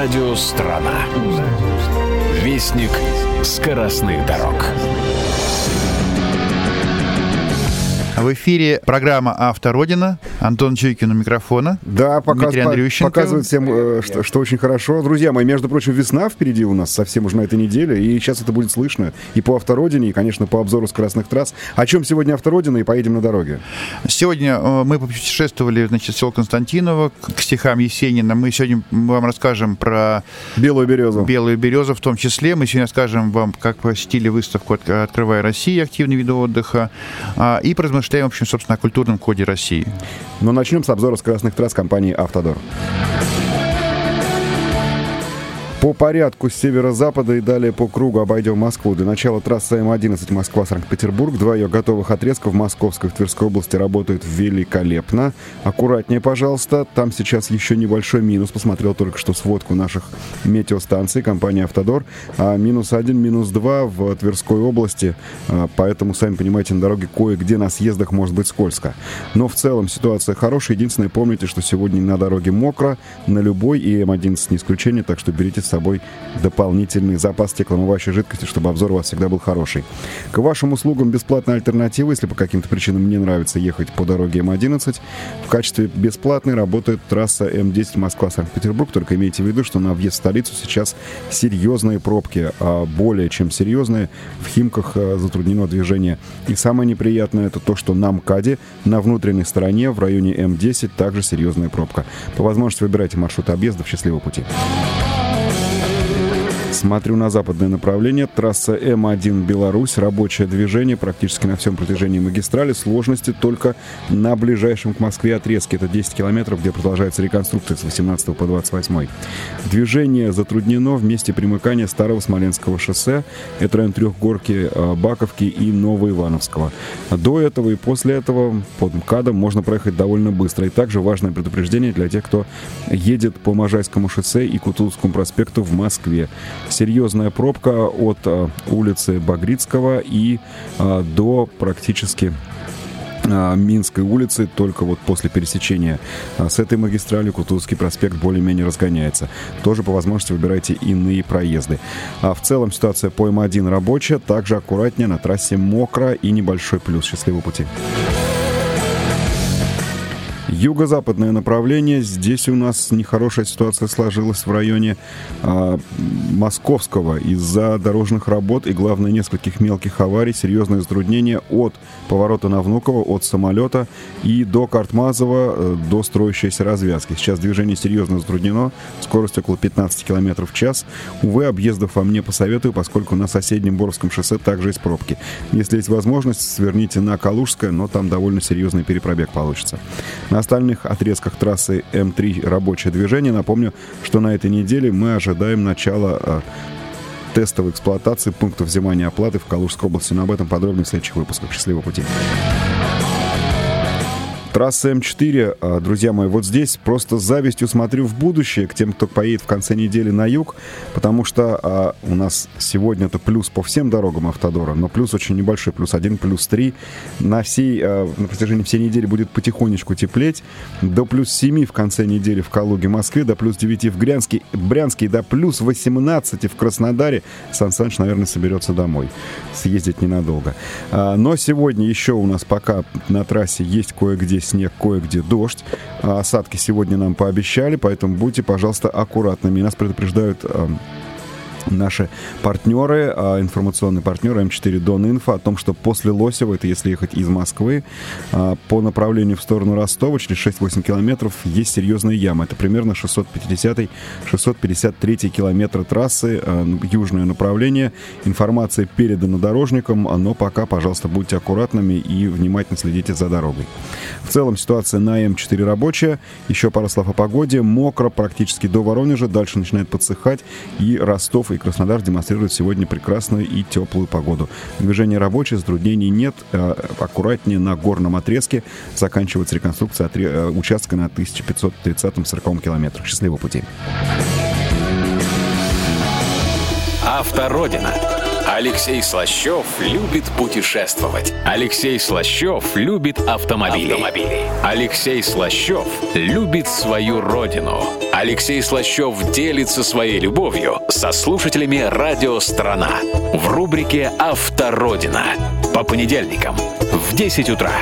Радио «Страна». Вестник скоростных дорог. В эфире программа «Автородина». Антон Чуйкин у микрофона. Да, показ, показывает всем, э, что, что очень хорошо. Друзья мои, между прочим, весна впереди у нас совсем уже на этой неделе, и сейчас это будет слышно и по «Автородине», и, конечно, по обзору скоростных трасс. О чем сегодня «Автородина» и поедем на дороге? Сегодня э, мы путешествовали, значит, в село Константиново к стихам Есенина. Мы сегодня вам расскажем про... Белую березу. Белую березу в том числе. Мы сегодня расскажем вам, как посетили выставку «Открывая Россию», активный вид отдыха, а, и поразмышляем размышляем, в общем, собственно, о культурном коде России. Но начнем с обзора скоростных трасс компании «Автодор». По порядку с северо-запада и далее по кругу обойдем Москву. Для начала трасса М11 Москва-Санкт-Петербург. Два ее готовых отрезка в Московской и Тверской области работают великолепно. Аккуратнее, пожалуйста. Там сейчас еще небольшой минус. Посмотрел только что сводку наших метеостанций компании «Автодор». А минус один, минус два в Тверской области. А, поэтому, сами понимаете, на дороге кое-где на съездах может быть скользко. Но в целом ситуация хорошая. Единственное, помните, что сегодня на дороге мокро, на любой, и М11 не исключение, так что берите собой дополнительный запас стеклоомывающей жидкости, чтобы обзор у вас всегда был хороший. К вашим услугам бесплатная альтернатива, если по каким-то причинам не нравится ехать по дороге М11. В качестве бесплатной работает трасса М10 Москва-Санкт-Петербург, только имейте в виду, что на въезд в столицу сейчас серьезные пробки, а более чем серьезные. В Химках а, затруднено движение. И самое неприятное это то, что на МКАДе на внутренней стороне в районе М10 также серьезная пробка. По возможности выбирайте маршрут объезда. Счастливого пути! Смотрю на западное направление. Трасса М1 Беларусь. Рабочее движение практически на всем протяжении магистрали. Сложности только на ближайшем к Москве отрезке. Это 10 километров, где продолжается реконструкция с 18 по 28. Движение затруднено в месте примыкания Старого Смоленского шоссе. Это район Трехгорки, э, Баковки и Новоивановского. До этого и после этого под МКАДом можно проехать довольно быстро. И также важное предупреждение для тех, кто едет по Можайскому шоссе и Кутузовскому проспекту в Москве серьезная пробка от э, улицы Багрицкого и э, до практически э, Минской улицы, только вот после пересечения с этой магистрали Кутузовский проспект более-менее разгоняется. Тоже по возможности выбирайте иные проезды. А в целом ситуация по М1 рабочая, также аккуратнее, на трассе мокро и небольшой плюс. Счастливого пути! Юго-западное направление. Здесь у нас нехорошая ситуация сложилась в районе э, Московского из-за дорожных работ и, главное, нескольких мелких аварий. Серьезное затруднение от поворота на Внуково, от самолета и до Картмазова, э, до строящейся развязки. Сейчас движение серьезно затруднено. Скорость около 15 км в час. Увы, объездов вам не посоветую, поскольку на соседнем Боровском шоссе также есть пробки. Если есть возможность, сверните на Калужское, но там довольно серьезный перепробег получится. На остальных отрезках трассы М3 рабочее движение. Напомню, что на этой неделе мы ожидаем начала а, тестовой эксплуатации пунктов взимания оплаты в Калужской области. Но об этом подробнее в следующих выпусках. Счастливого пути! Трасса М4, а, друзья мои, вот здесь просто с завистью смотрю в будущее к тем, кто поедет в конце недели на юг, потому что а, у нас сегодня это плюс по всем дорогам Автодора, но плюс очень небольшой, плюс один, плюс три. На, всей, а, на протяжении всей недели будет потихонечку теплеть. До плюс 7 в конце недели в Калуге, Москве, до плюс 9 в Брянске, Брянске до плюс 18 в Краснодаре. Сан Саныч, наверное, соберется домой. Съездить ненадолго. А, но сегодня еще у нас пока на трассе есть кое-где снег, кое-где дождь. А осадки сегодня нам пообещали, поэтому будьте, пожалуйста, аккуратными. Нас предупреждают наши партнеры, а, информационные партнеры М4 Дон Инфо о том, что после Лосева, это если ехать из Москвы, а, по направлению в сторону Ростова, через 6-8 километров, есть серьезные ямы. Это примерно 650-653 километра трассы, а, южное направление. Информация передана дорожникам, но пока, пожалуйста, будьте аккуратными и внимательно следите за дорогой. В целом ситуация на М4 рабочая. Еще пару слов о погоде. Мокро практически до Воронежа, дальше начинает подсыхать, и Ростов и Краснодар демонстрируют сегодня прекрасную и теплую погоду. Движение рабочее, затруднений нет. Э, аккуратнее на горном отрезке заканчивается реконструкция э, участка на 1530-40 километрах. Счастливого пути. Автородина. Алексей Слащев любит путешествовать. Алексей Слащев любит автомобили. автомобили. Алексей Слащев любит свою родину. Алексей Слащев делится своей любовью со слушателями радио «Страна» в рубрике «Автородина» по понедельникам в 10 утра.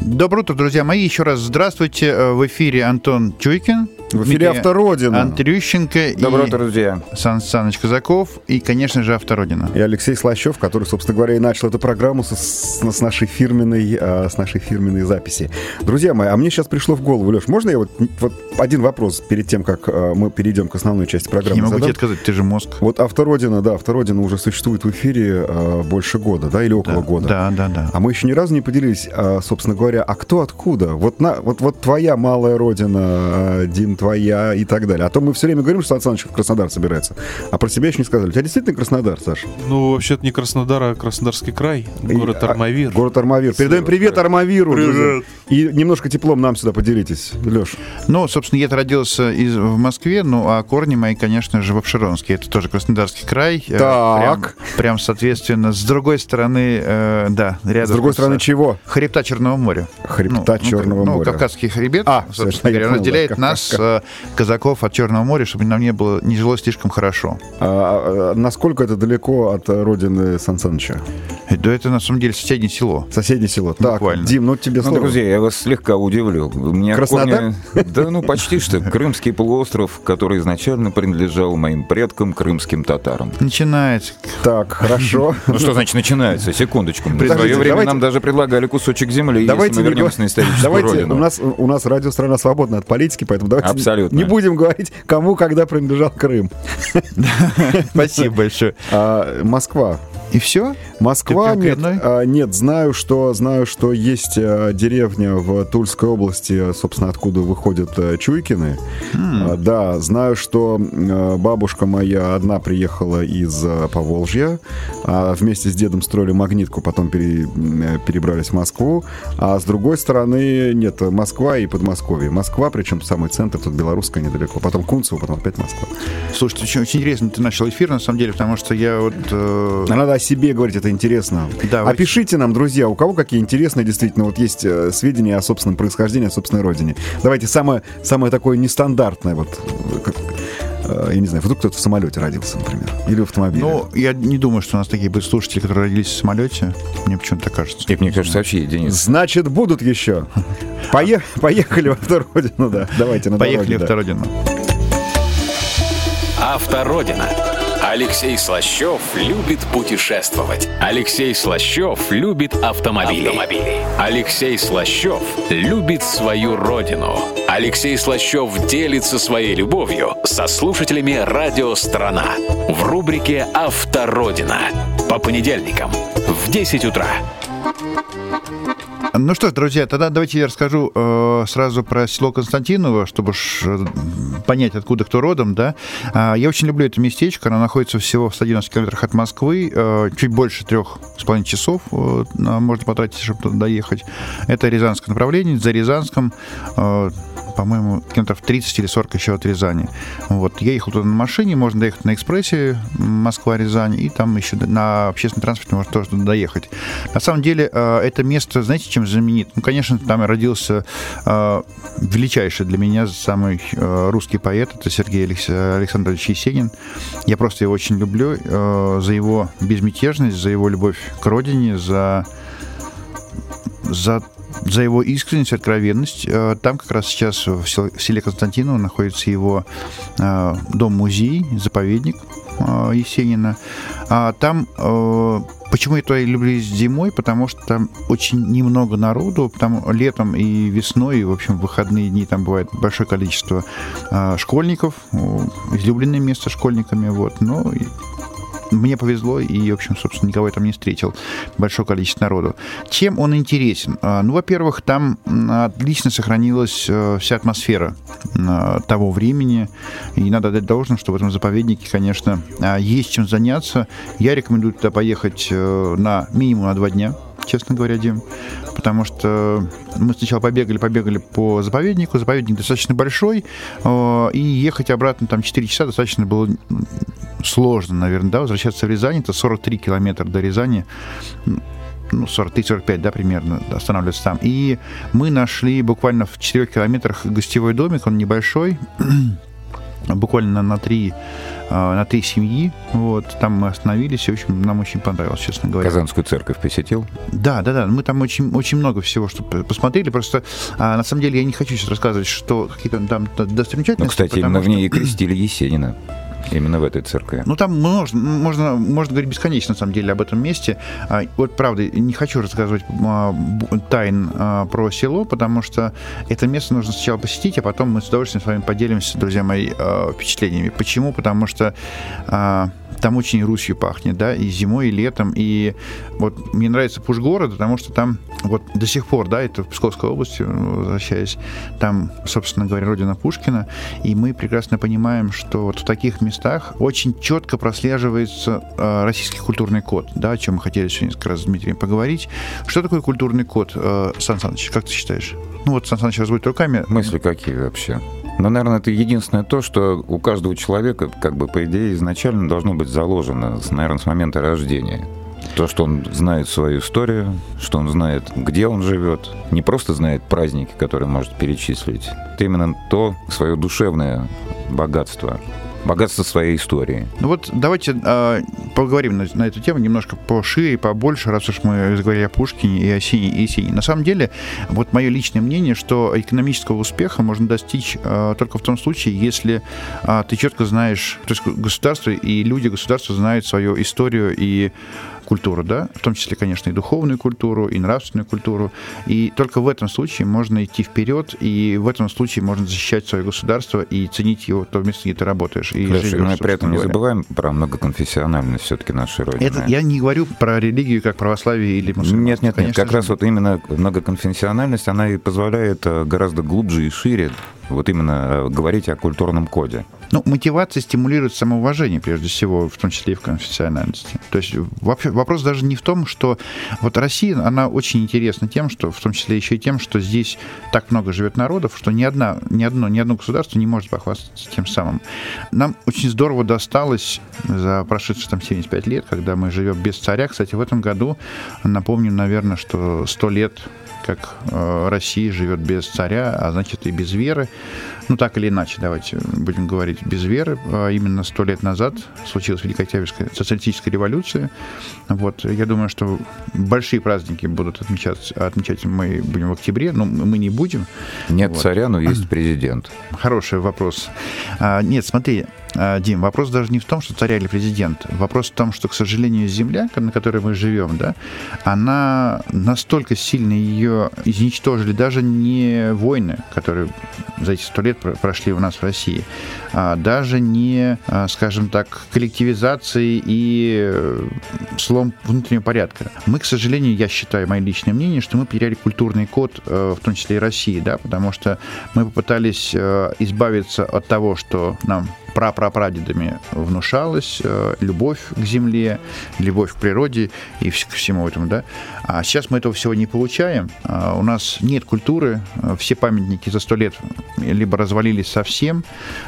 Доброе утро, друзья мои. Еще раз здравствуйте. Э, в эфире Антон Чуйкин. В эфире Автородина. Андрющенко Доброе утро, друзья. Сан Саныч Казаков и, конечно же, Автородина. И Алексей Слащев, который, собственно говоря, и начал эту программу с, с, нашей, фирменной, а, с нашей фирменной записи. Друзья мои, а мне сейчас пришло в голову, Леш, можно я вот, вот один вопрос перед тем, как а, мы перейдем к основной части программы? Не могу задам? тебе отказать, ты же мозг. Вот Автородина, да, Автородина уже существует в эфире а, больше года, да, или около да, года. Да, да, да. А мы еще ни разу не поделились, а, собственно говоря, а кто откуда? Вот, на, вот, вот твоя малая родина, а, Дим, твоя и так далее. А то мы все время говорим, что Александр в Краснодар собирается. А про себя еще не сказали. У тебя действительно Краснодар, Саша? Ну, вообще-то не Краснодар, а Краснодарский край. Город и, Армавир. А, город Армавир. Передаем привет Армавиру. Привет. И немножко теплом нам сюда поделитесь. Леш. Ну, собственно, я родился из, в Москве, ну, а корни мои, конечно же, в Обширонске. Это тоже Краснодарский край. Э, так. Прям, прям соответственно, с другой стороны, э, да, рядом. С другой с, стороны чего? Хребта Черного моря. Хребта ну, Черного ну, моря. Ну, Кавказский хребет, а, собственно говоря, разделяет нас, э, казаков, от Черного моря, чтобы нам не было, не жилось слишком хорошо. А, а, насколько это далеко от родины Сан Саныча? Да это на самом деле соседнее село. Соседнее село. Так, Буквально. Дим, ну тебе ну, слово. друзья, я вас слегка удивлю. У меня Краснодар? Корни... Да, ну почти что. Крымский полуостров, который изначально принадлежал моим предкам, крымским татарам. Начинается. Так, хорошо. Ну что значит начинается? Секундочку. В свое время нам даже предлагали кусочек земли, если мы вернемся на историческую давайте, родину. У нас, у нас радио «Страна свободна» от политики, поэтому давайте Абсолютно. не будем говорить, кому когда принадлежал Крым. Спасибо большое. А, Москва. И все? Москва нет, а, нет, знаю, что знаю, что есть а, деревня в Тульской области, собственно, откуда выходят а, Чуйкины. Mm. Да, знаю, что бабушка моя одна приехала из Поволжья, вместе с дедом строили магнитку, потом пере, перебрались в Москву. А с другой стороны, нет, Москва и Подмосковье. Москва, причем самый центр, тут белорусская недалеко. Потом Кунцево, потом опять Москва. Слушай, очень, очень интересно ты начал эфир, на самом деле, потому что я вот... Э... Надо о себе говорить, это интересно. Давайте. Опишите нам, друзья, у кого какие интересные действительно вот есть э, сведения о собственном происхождении, о собственной родине. Давайте самое, самое такое нестандартное, вот, как, э, я не знаю, вдруг кто-то в самолете родился, например, или в автомобиле. Ну, я не думаю, что у нас такие будут слушатели, которые родились в самолете. Мне почему-то кажется. И мне кажется, вообще, Денис. Значит, будут еще. Поехали в автородину, да. Давайте на Поехали в автородину. Автородина. Алексей Слащев любит путешествовать. Алексей Слащев любит автомобили. автомобили. Алексей Слащев любит свою родину. Алексей Слащев делится своей любовью со слушателями радио «Страна» в рубрике «Автородина» по понедельникам в 10 утра. Ну что ж, друзья, тогда давайте я расскажу э, сразу про село Константиново, чтобы ж, э, понять, откуда кто родом, да. Э, я очень люблю это местечко, оно находится всего в 190 километрах от Москвы, э, чуть больше трех с половиной часов э, можно потратить, чтобы туда доехать. Это Рязанское направление, за Рязанском э, по-моему, километров 30 или 40 еще от Рязани. Вот. Я ехал туда на машине, можно доехать на экспрессе Москва-Рязань, и там еще на общественном транспорте можно тоже доехать. На самом деле, э, это место, знаете, чем знаменит? Ну, конечно, там родился э, величайший для меня самый э, русский поэт, это Сергей Александрович Есенин. Я просто его очень люблю за его безмятежность, за его любовь к родине, за за за его искренность, откровенность. Э, там как раз сейчас в селе Константиново находится его э, дом-музей, заповедник э, Есенина. А там Почему я туда люблю зимой? Потому что там очень немного народу, там летом и весной, и, в общем, в выходные дни там бывает большое количество школьников, излюбленное место школьниками, вот, но мне повезло, и, в общем, собственно, никого я там не встретил. Большое количество народу. Чем он интересен? А, ну, во-первых, там отлично сохранилась э, вся атмосфера э, того времени, и надо дать должное, что в этом заповеднике, конечно, а, есть чем заняться. Я рекомендую туда поехать э, на минимум на два дня, честно говоря, Дим. Потому что мы сначала побегали, побегали по заповеднику. Заповедник достаточно большой, и ехать обратно там 4 часа достаточно было сложно, наверное, да, возвращаться в Рязань. Это 43 километра до Рязани ну, 43-45, да, примерно, останавливаться там. И мы нашли буквально в 4 километрах гостевой домик, он небольшой, буквально на три а, на три семьи. Вот, там мы остановились, и, в общем, нам очень понравилось, честно говоря. Казанскую церковь посетил? Да, да, да. Мы там очень, очень много всего что посмотрели. Просто, а, на самом деле, я не хочу сейчас рассказывать, что какие-то там достопримечательности. Ну, кстати, именно что... в ней и крестили Есенина. Именно в этой церкви. Ну, там можно, можно, можно говорить бесконечно, на самом деле, об этом месте. А, вот, правда, не хочу рассказывать а, тайн а, про село, потому что это место нужно сначала посетить, а потом мы с удовольствием с вами поделимся, друзья мои, впечатлениями. Почему? Потому что там очень Русью пахнет, да, и зимой, и летом. И вот мне нравится пуш города, потому что там вот до сих пор, да, это в Псковской области, возвращаясь, там, собственно говоря, родина Пушкина, и мы прекрасно понимаем, что вот в таких местах очень четко прослеживается э, российский культурный код, да, о чем мы хотели сегодня несколько раз с Дмитрием поговорить. Что такое культурный код, э, Сан Саныч, как ты считаешь? Ну вот Сан Саныч разводит руками. Мысли какие вообще? Ну, наверное, это единственное то, что у каждого человека, как бы, по идее, изначально должно быть заложено, наверное, с момента рождения. То, что он знает свою историю, что он знает, где он живет, не просто знает праздники, которые может перечислить, это именно то свое душевное богатство, богатство своей истории. Ну вот давайте э, поговорим на, на эту тему немножко пошире, побольше, раз уж мы заговорили о Пушкине и о Сине и Сине. На самом деле, вот мое личное мнение, что экономического успеха можно достичь э, только в том случае, если э, ты четко знаешь, то есть государство и люди государства знают свою историю и культуру, да, в том числе, конечно, и духовную культуру, и нравственную культуру. И только в этом случае можно идти вперед, и в этом случае можно защищать свое государство и ценить его то место, где ты работаешь. И Хорошо, живешь, мы при этом не забываем про многоконфессиональность все-таки нашей Родины. Это, я не говорю про религию как православие или мусульманство. Нет, нет, нет, как раз вот именно многоконфессиональность, она и позволяет э, гораздо глубже и шире вот именно э, говорить о культурном коде. Ну, мотивация стимулирует самоуважение, прежде всего, в том числе и в конфессиональности. То есть вообще, вопрос даже не в том, что вот Россия, она очень интересна тем, что, в том числе еще и тем, что здесь так много живет народов, что ни, одна, ни, одно, ни одно государство не может похвастаться тем самым. Нам очень здорово досталось за прошедшие там 75 лет, когда мы живем без царя. Кстати, в этом году, напомню, наверное, что 100 лет как э, Россия живет без царя, а значит и без веры. Ну, так или иначе, давайте будем говорить, без веры. А именно сто лет назад случилась Великая Октябрьская социалистическая революция. Вот, я думаю, что большие праздники будут отмечать, отмечать мы будем в октябре, но мы не будем. Нет вот. царя, но есть президент. Хороший вопрос. А, нет, смотри, Дим, вопрос даже не в том, что царя или президент. Вопрос в том, что, к сожалению, земля, на которой мы живем, да, она настолько сильно ее изничтожили даже не войны, которые за эти сто лет прошли у нас в России, а даже не, а, скажем так, коллективизации и э, слом внутреннего порядка. Мы, к сожалению, я считаю, мое личное мнение, что мы потеряли культурный код, э, в том числе и России, да, потому что мы попытались э, избавиться от того, что нам прапрапрадедами внушалась э, любовь к земле, любовь к природе и к всему этому, да. А сейчас мы этого всего не получаем. А у нас нет культуры, все памятники за сто лет либо развалились совсем,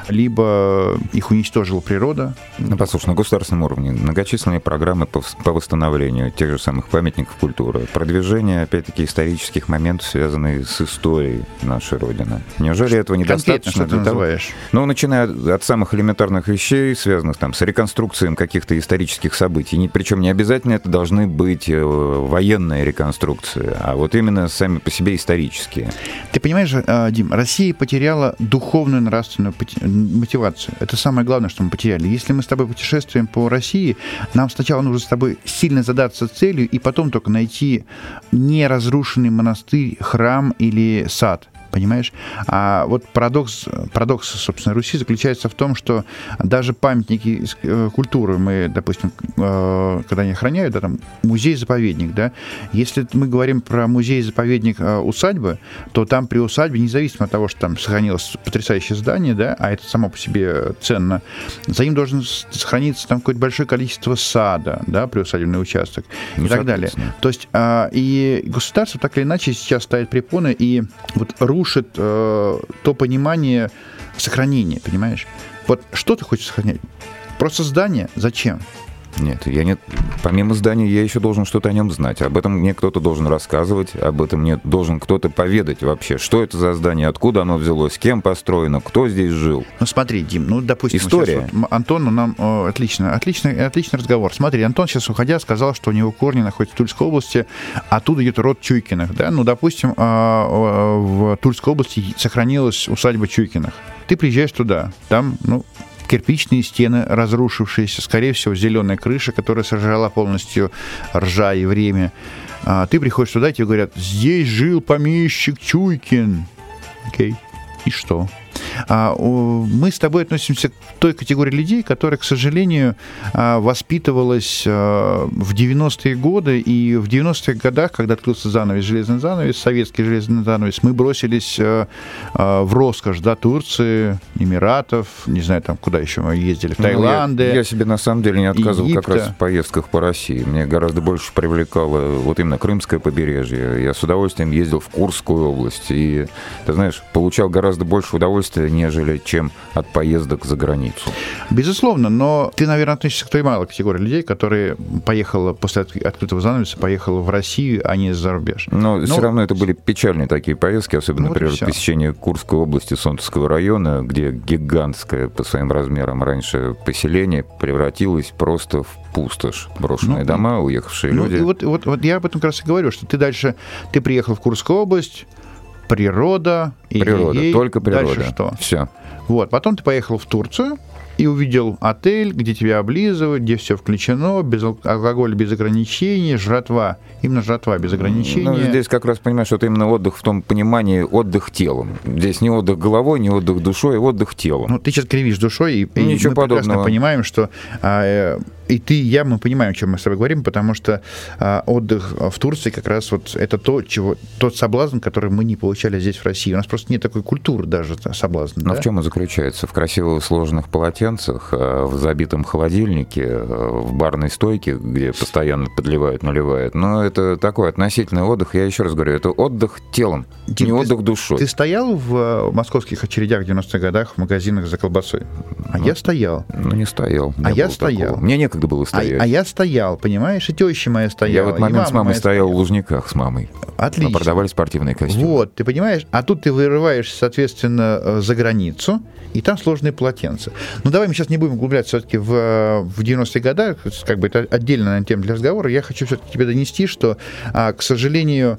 либо их уничтожила природа. Ну, послушай, на государственном уровне многочисленные программы по, по восстановлению тех же самых памятников культуры, продвижение, опять-таки, исторических моментов, связанных с историей нашей Родины. Неужели этого недостаточно? Что ты называешь? Ну, начиная от самых элементарных вещей, связанных там с реконструкцией каких-то исторических событий. Причем не обязательно это должны быть э, военные реконструкции, а вот именно сами по себе исторические. Ты понимаешь, э, Дим, Россия потеряла духовную нравственную мотивацию. Это самое главное, что мы потеряли. Если мы с тобой путешествуем по России, нам сначала нужно с тобой сильно задаться целью и потом только найти неразрушенный монастырь, храм или сад – понимаешь? А вот парадокс, парадокс, собственно, Руси заключается в том, что даже памятники э, культуры мы, допустим, э, когда они охраняют, да, там музей-заповедник, да, если мы говорим про музей-заповедник э, усадьбы, то там при усадьбе, независимо от того, что там сохранилось потрясающее здание, да, а это само по себе ценно, за ним должен сохраниться там какое-то большое количество сада, да, приусадебный участок ну, и так далее. То есть а, и государство так или иначе сейчас ставит препоны, и вот рушит э, то понимание сохранения, понимаешь? Вот что ты хочешь сохранять? Просто здание зачем? Нет, я не... Помимо здания, я еще должен что-то о нем знать. Об этом мне кто-то должен рассказывать, об этом мне должен кто-то поведать вообще. Что это за здание, откуда оно взялось, кем построено, кто здесь жил. Ну смотри, Дим, ну допустим... История. Вот Антон ну, нам... О, отлично, отличный, отличный разговор. Смотри, Антон сейчас, уходя, сказал, что у него корни находятся в Тульской области, оттуда идет род Чуйкиных, да? Ну, допустим, а, в Тульской области сохранилась усадьба Чуйкиных. Ты приезжаешь туда, там, ну, кирпичные стены, разрушившиеся, скорее всего, зеленая крыша, которая сожрала полностью ржа и время. А, ты приходишь туда, тебе говорят, здесь жил помещик Чуйкин. Окей. И что? А, мы с тобой относимся к той категории людей, которая, к сожалению, а, воспитывалась а, в 90-е годы, и в 90-х годах, когда открылся занавес, железный занавес, советский железный занавес, мы бросились в роскошь, да, Турции, Эмиратов, не знаю, там, куда еще мы ездили, в Таиланде. Ну, я, я себе, на самом деле, не отказывал Египта. как раз в поездках по России. Мне гораздо больше привлекало вот именно Крымское побережье. Я с удовольствием ездил в Курскую область, и, ты знаешь, получал гораздо больше удовольствия нежели чем от поездок за границу. Безусловно, но ты, наверное, относишься к той малой категории людей, которые поехала после открытого занавеса, поехала в Россию, а не за рубеж. Но, но все равно это были печальные такие поездки, особенно, ну, например, вот посещение Курской области, Солнцевского района, где гигантское по своим размерам раньше поселение превратилось просто в пустошь. Брошенные ну, дома, уехавшие ну, люди. И вот, вот, вот я об этом как раз и говорю, что ты дальше, ты приехал в Курскую область, природа. Природа, ей, только природа. Дальше что? Все. Вот, потом ты поехал в Турцию, и увидел отель, где тебя облизывают, где все включено, без алкоголя без ограничений, жратва, именно жратва без ограничений. Ну, здесь как раз понимаешь, что это именно отдых в том понимании отдых телом. Здесь не отдых головой, не отдых душой, а отдых телом. Ну, ты сейчас кривишь душой, и, и Ничего мы подобного. прекрасно понимаем, что а, э, и ты, и я, мы понимаем, о чем мы с тобой говорим, потому что а, отдых в Турции как раз вот это то, чего, тот соблазн, который мы не получали здесь, в России. У нас просто нет такой культуры даже соблазна. Но да? в чем он заключается? В красивых сложных полотенцах, э, в забитом холодильнике, э, в барной стойке, где постоянно подливают, наливают. Но это такой относительный отдых. Я еще раз говорю, это отдых телом, Дим, не ты, отдых душой. Ты стоял в э, московских очередях в 90-х годах в магазинах за колбасой? А ну, я стоял. Ну, не стоял. Не а я стоял. Такого. Мне некогда было стоять. А, а я стоял, понимаешь, и теща моя стояла. Я в этот момент с мамой стоял в Лужниках с мамой. Отлично. Мы продавали спортивные костюмы. Вот, ты понимаешь? А тут ты вырываешься, соответственно, э, за границу, и там сложные полотенца. Ну, давай мы сейчас не будем углубляться все-таки в, э, в 90-е годы, как бы это отдельная тема для разговора. Я хочу все-таки тебе донести, что, а, к сожалению,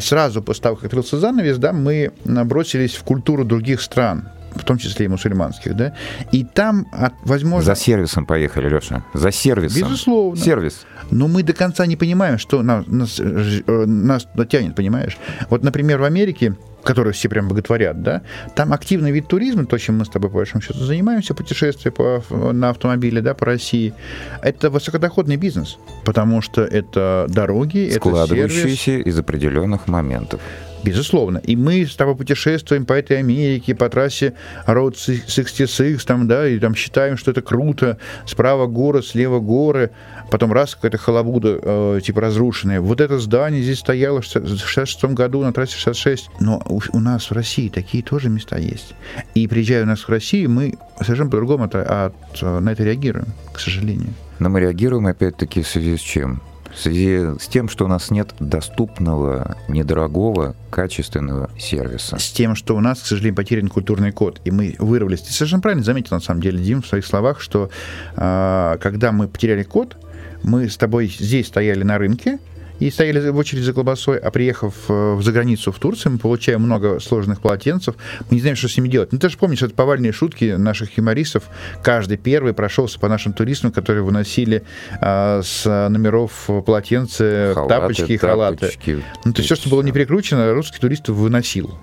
сразу после того, как открылся занавес, да, мы бросились в культуру других стран в том числе и мусульманских, да, и там, возможно... За сервисом поехали, Леша, за сервисом. Безусловно. Сервис. Но мы до конца не понимаем, что нас, нас, э, нас тянет, понимаешь? Вот, например, в Америке которые все прям боготворят, да, там активный вид туризма, то, чем мы с тобой, по большому счету, занимаемся, путешествия по, на автомобиле, да, по России, это высокодоходный бизнес, потому что это дороги, это сервис. из определенных моментов. Безусловно. И мы с тобой путешествуем по этой Америке, по трассе Road 66, там, да, и там считаем, что это круто. Справа горы, слева горы. Потом раз какая-то халабуда, э, типа разрушенная. Вот это здание здесь стояло в 66 году на трассе 66. Но у, у нас в России такие тоже места есть. И приезжая у нас в Россию, мы совершенно по-другому от, от, на это реагируем, к сожалению. Но мы реагируем опять-таки в связи с чем? В связи с тем, что у нас нет доступного, недорогого, качественного сервиса. С тем, что у нас, к сожалению, потерян культурный код, и мы вырвались. Ты совершенно правильно заметил, на самом деле, Дим, в своих словах, что э, когда мы потеряли код, мы с тобой здесь стояли на рынке, и стояли в очередь за колбасой, а приехав э, в заграницу в Турцию, мы получаем много сложных полотенцев, мы не знаем, что с ними делать. Ну, ты же помнишь, это повальные шутки наших юмористов. Каждый первый прошелся по нашим туристам, которые выносили а, с номеров полотенца, халаты, тапочки, халаты. Тапочки. Ну, то есть все, что было не прикручено, русский турист выносил.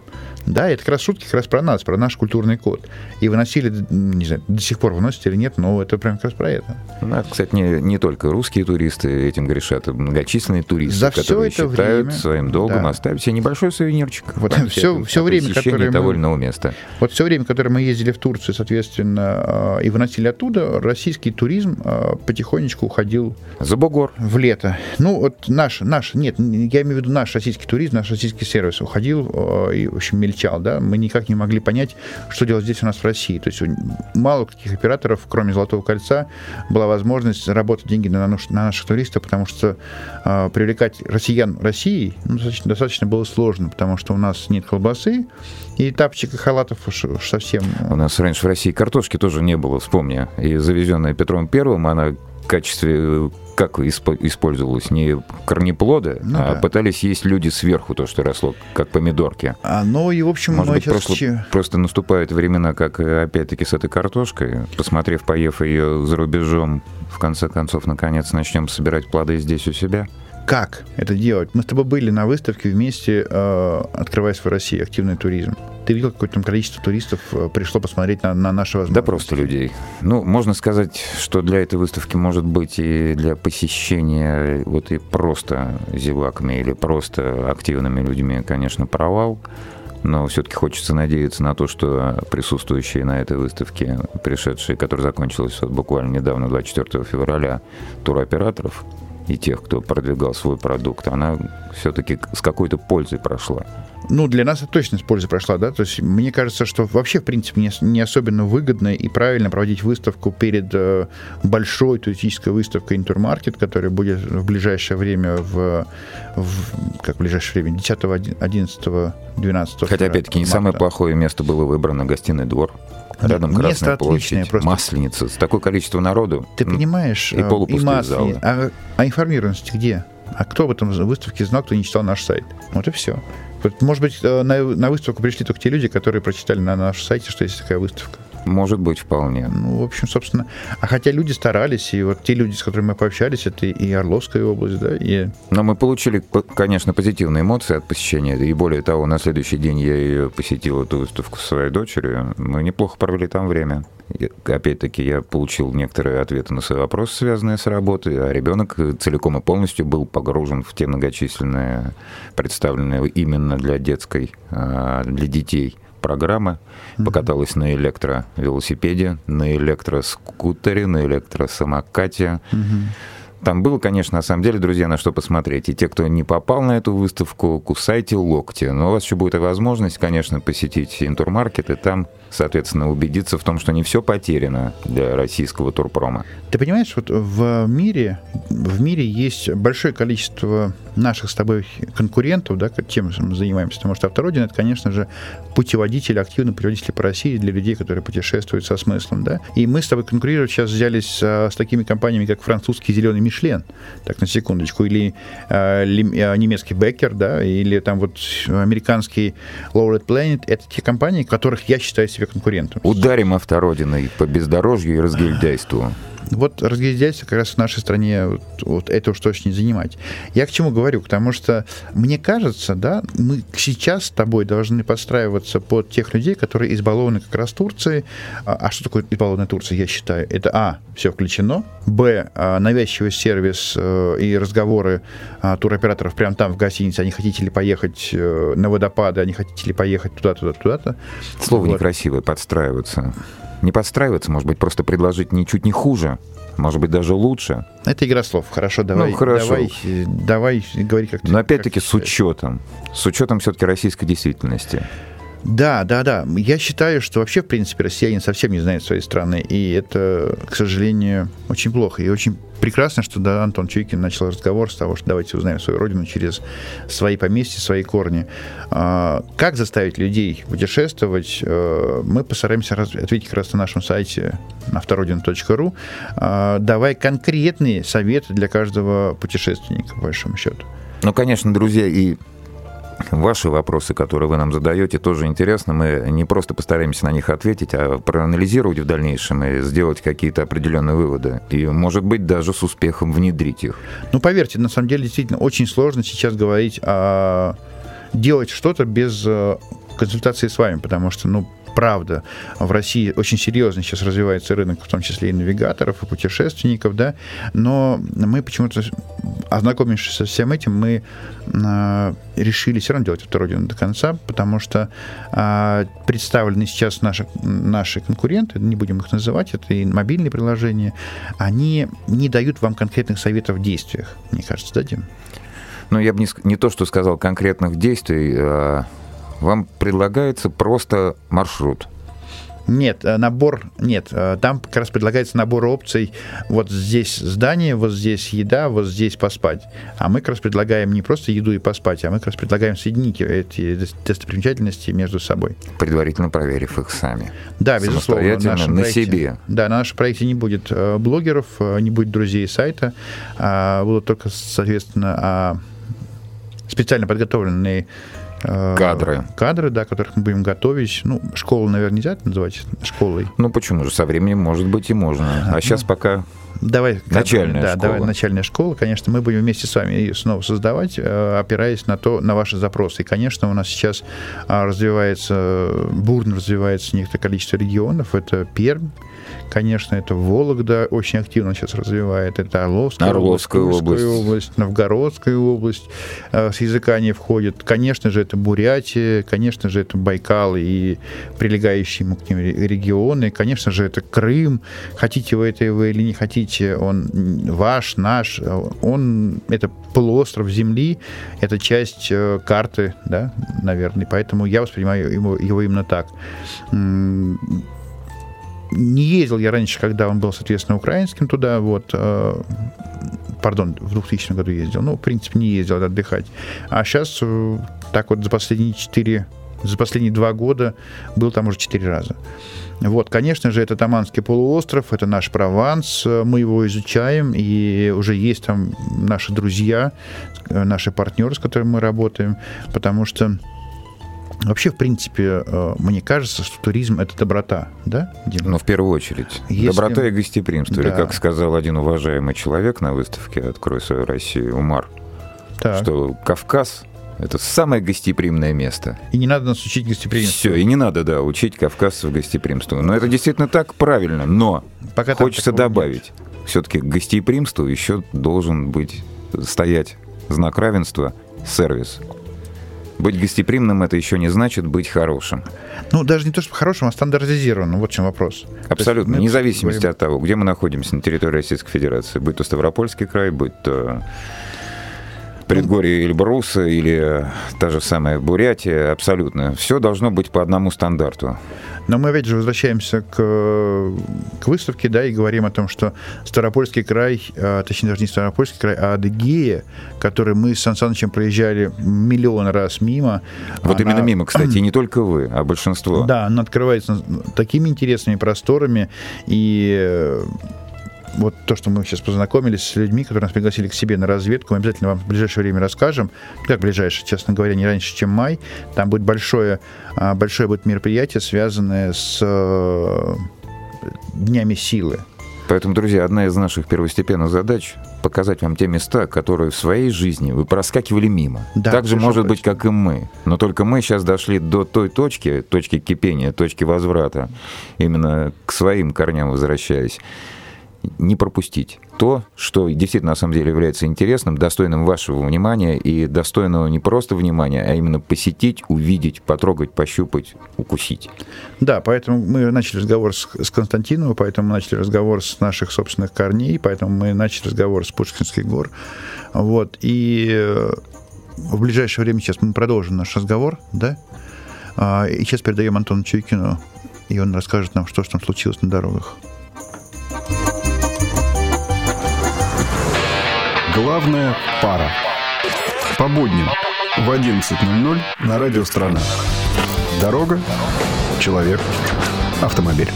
Да, это как раз шутки как раз про нас, про наш культурный код. И выносили, не знаю, до сих пор выносят или нет, но это прям как раз про это. Ну, это, кстати, не, не только русские туристы этим грешат, а многочисленные туристы, За которые все это считают время, своим долгом да. оставить себе небольшой сувенирчик. Вот все, все время, которое того мы, или иного места. Вот все время, которое мы ездили в Турцию, соответственно, а, и выносили оттуда, российский туризм а, потихонечку уходил... За бугор. В лето. Ну, вот наш, наш, нет, я имею в виду наш российский туризм, наш российский сервис уходил, а, и, в общем, измельчал, да, мы никак не могли понять, что делать здесь у нас в России. То есть мало каких операторов, кроме Золотого кольца, была возможность заработать деньги на, на наших туристов, потому что э, привлекать россиян России ну, достаточно, достаточно было сложно, потому что у нас нет колбасы, и тапчик, и халатов уж, уж совсем... У нас раньше в России картошки тоже не было, вспомни. И завезенная Петром Первым, она в качестве как использовалось? Не корнеплоды, ну, а да. пытались есть люди сверху то, что росло, как помидорки. А, ну и, в общем, Может быть, просто, просто наступают времена, как опять-таки с этой картошкой. Посмотрев, поев ее за рубежом, в конце концов, наконец, начнем собирать плоды здесь у себя? Как это делать? Мы с тобой были на выставке вместе, э, открываясь в России, активный туризм. Ты видел, какое там количество туристов э, пришло посмотреть на, на наши возможности? Да просто людей. Ну, можно сказать, что для этой выставки может быть и для посещения вот и просто зеваками или просто активными людьми, конечно, провал. Но все-таки хочется надеяться на то, что присутствующие на этой выставке, пришедшие, которая закончилась вот буквально недавно, 24 февраля, туроператоров, и тех, кто продвигал свой продукт, она все-таки с какой-то пользой прошла. Ну, для нас это точно с пользой прошла, да, то есть мне кажется, что вообще, в принципе, не, не особенно выгодно и правильно проводить выставку перед э, большой туристической выставкой Интермаркет, которая будет в ближайшее время в, в как в ближайшее время, 10, 11, 12 Хотя, опять-таки, не самое плохое место было выбрано гостиный двор. Рядом Место Красная площадь, просто... Масленица. С такое количество народу. Ты понимаешь, и, э, и масленица. А, а информированность где? А кто об этом выставке знал, кто не читал наш сайт? Вот и все. Может быть, э, на, на выставку пришли только те люди, которые прочитали на нашем сайте, что есть такая выставка. Может быть, вполне. Ну, в общем, собственно, а хотя люди старались, и вот те люди, с которыми мы пообщались, это и Орловская область, да, и... Но мы получили, конечно, позитивные эмоции от посещения, и более того, на следующий день я ее посетил, эту выставку с своей дочерью, мы неплохо провели там время. Опять-таки, я получил некоторые ответы на свои вопросы, связанные с работой, а ребенок целиком и полностью был погружен в те многочисленные, представленные именно для детской, а, для детей программы, mm-hmm. покаталась на электровелосипеде, на электроскутере, на электросамокате. Mm-hmm. Там было, конечно, на самом деле, друзья, на что посмотреть. И те, кто не попал на эту выставку, кусайте локти. Но у вас еще будет возможность, конечно, посетить Интурмаркет и там соответственно, убедиться в том, что не все потеряно для российского турпрома. Ты понимаешь, вот в мире, в мире есть большое количество наших с тобой конкурентов, да, тем мы занимаемся, потому что Автородин это, конечно же, путеводитель, активный путеводитель по России для людей, которые путешествуют со смыслом, да. И мы с тобой конкурировать сейчас взялись с, с такими компаниями, как французский зеленый Мишлен, так на секундочку, или э, э, немецкий Беккер, да, или там вот американский Lowred Planet. Это те компании, которых я считаю себе конкурентом. Ударим автородиной по бездорожью и разгильдяйству. Вот разгильдяйство как раз в нашей стране вот, вот это уж точно не занимать. Я к чему говорю? Потому что мне кажется, да, мы сейчас с тобой должны подстраиваться под тех людей, которые избалованы как раз Турцией. А, а что такое избалованная Турция, я считаю? Это, а, все включено, б, а, навязчивый сервис э, и разговоры а, туроператоров прямо там в гостинице, они хотите ли поехать э, на водопады, они хотите ли поехать туда-туда, туда-то. Слово вот. некрасивое, подстраиваться не подстраиваться, может быть, просто предложить ничуть не хуже, может быть, даже лучше. Это игра слов. Хорошо, давай, ну, хорошо. давай, давай говори как Но опять-таки с учетом, с учетом все-таки российской действительности. Да, да, да. Я считаю, что вообще, в принципе, россиянин совсем не знает своей страны, и это, к сожалению, очень плохо. И очень прекрасно, что да, Антон Чуйкин начал разговор с того, что давайте узнаем свою родину через свои поместья, свои корни. А, как заставить людей путешествовать? А, мы постараемся ответить как раз на нашем сайте автородина.ру. А, давай конкретные советы для каждого путешественника, по большому счету. Ну, конечно, друзья, и Ваши вопросы, которые вы нам задаете, тоже интересны. Мы не просто постараемся на них ответить, а проанализировать в дальнейшем и сделать какие-то определенные выводы. И, может быть, даже с успехом внедрить их. Ну, поверьте, на самом деле, действительно, очень сложно сейчас говорить о делать что-то без э, консультации с вами, потому что, ну, правда, в России очень серьезно сейчас развивается рынок, в том числе и навигаторов, и путешественников, да, но мы почему-то, ознакомившись со всем этим, мы э, решили все равно делать эту родину до конца, потому что э, представлены сейчас наши, наши конкуренты, не будем их называть, это и мобильные приложения, они не дают вам конкретных советов в действиях, мне кажется, да, Дим? Ну, я бы не, не то, что сказал конкретных действий, а вам предлагается просто маршрут. Нет, э, набор нет. Э, там как раз предлагается набор опций. Вот здесь здание, вот здесь еда, вот здесь поспать. А мы как раз предлагаем не просто еду и поспать, а мы как раз предлагаем соединить эти достопримечательности между собой. Предварительно проверив их сами. Да, безусловно. на, на проекте, себе. Да, на нашем проекте не будет э, блогеров, не будет друзей сайта, а будут только, соответственно, а, специально подготовленные кадры. Кадры, да, которых мы будем готовить. Ну, школу, наверное, нельзя называть школой. Ну, почему же? Со временем, может быть, и можно. А ну, сейчас пока Давай, начальная да, школа. давай начальная школа. Конечно, мы будем вместе с вами ее снова создавать, э, опираясь на то, на ваши запросы. И, конечно, у нас сейчас а, развивается, бурно развивается некоторое количество регионов. Это Пермь, Конечно, это Вологда очень активно сейчас развивает, это Орловская, Орловская область, область. область, Новгородская область э, с языка не входит. Конечно же, это Бурятия, конечно же, это Байкал и прилегающие ему к ним регионы, конечно же, это Крым. Хотите вы это вы или не хотите, он ваш, наш, он это полуостров Земли, это часть э, карты, да, наверное, поэтому я воспринимаю его, его именно так не ездил я раньше, когда он был, соответственно, украинским туда, вот, э, пардон, в 2000 году ездил, ну, в принципе, не ездил отдыхать. А сейчас э, так вот за последние четыре, за последние два года был там уже четыре раза. Вот, конечно же, это Таманский полуостров, это наш Прованс, мы его изучаем, и уже есть там наши друзья, э, наши партнеры, с которыми мы работаем, потому что Вообще, в принципе, э, мне кажется, что туризм – это доброта, да, Дима? Ну, в первую очередь. Если... Доброта и гостеприимство. Да. Или, как сказал один уважаемый человек на выставке «Открой свою Россию», Умар, так. что Кавказ это самое гостеприимное место. И не надо нас учить гостеприимству. Все, и не надо, да, учить кавказцев гостеприимству. Но это действительно так правильно. Но Пока хочется добавить, все-таки к гостеприимству еще должен быть стоять знак равенства, сервис. Быть гостеприимным это еще не значит быть хорошим. Ну, даже не то, что хорошим, а стандартизированным. Вот в чем вопрос. Абсолютно. Вне зависимости говорим... от того, где мы находимся на территории Российской Федерации. Будь то Ставропольский край, будь то предгорье Эльбруса или та же самая Бурятия, абсолютно. Все должно быть по одному стандарту. Но мы опять же возвращаемся к, к выставке, да, и говорим о том, что Старопольский край, а, точнее даже не Старопольский край, а Адыгея, который мы с Сан Санычем проезжали миллион раз мимо. Вот она... именно мимо, кстати, не только вы, а большинство. Да, она открывается такими интересными просторами, и вот то, что мы сейчас познакомились с людьми, которые нас пригласили к себе на разведку, мы обязательно вам в ближайшее время расскажем. Как ближайшее, честно говоря, не раньше, чем май. Там будет большое, а, большое будет мероприятие, связанное с э, Днями силы. Поэтому, друзья, одна из наших первостепенных задач — показать вам те места, которые в своей жизни вы проскакивали мимо. Да, так же может быть, как и мы. Но только мы сейчас дошли до той точки, точки кипения, точки возврата, именно к своим корням возвращаясь не пропустить то, что действительно на самом деле является интересным, достойным вашего внимания и достойного не просто внимания, а именно посетить, увидеть, потрогать, пощупать, укусить. Да, поэтому мы начали разговор с, с Константиновым, поэтому мы начали разговор с наших собственных корней, поэтому мы начали разговор с Пушкинских гор. Вот, и э, в ближайшее время сейчас мы продолжим наш разговор, да? А, и сейчас передаем Антону Чуйкину, и он расскажет нам, что же там случилось на дорогах. Главная пара. По будням в 11.00 на радио «Страна». Дорога, человек, автомобиль.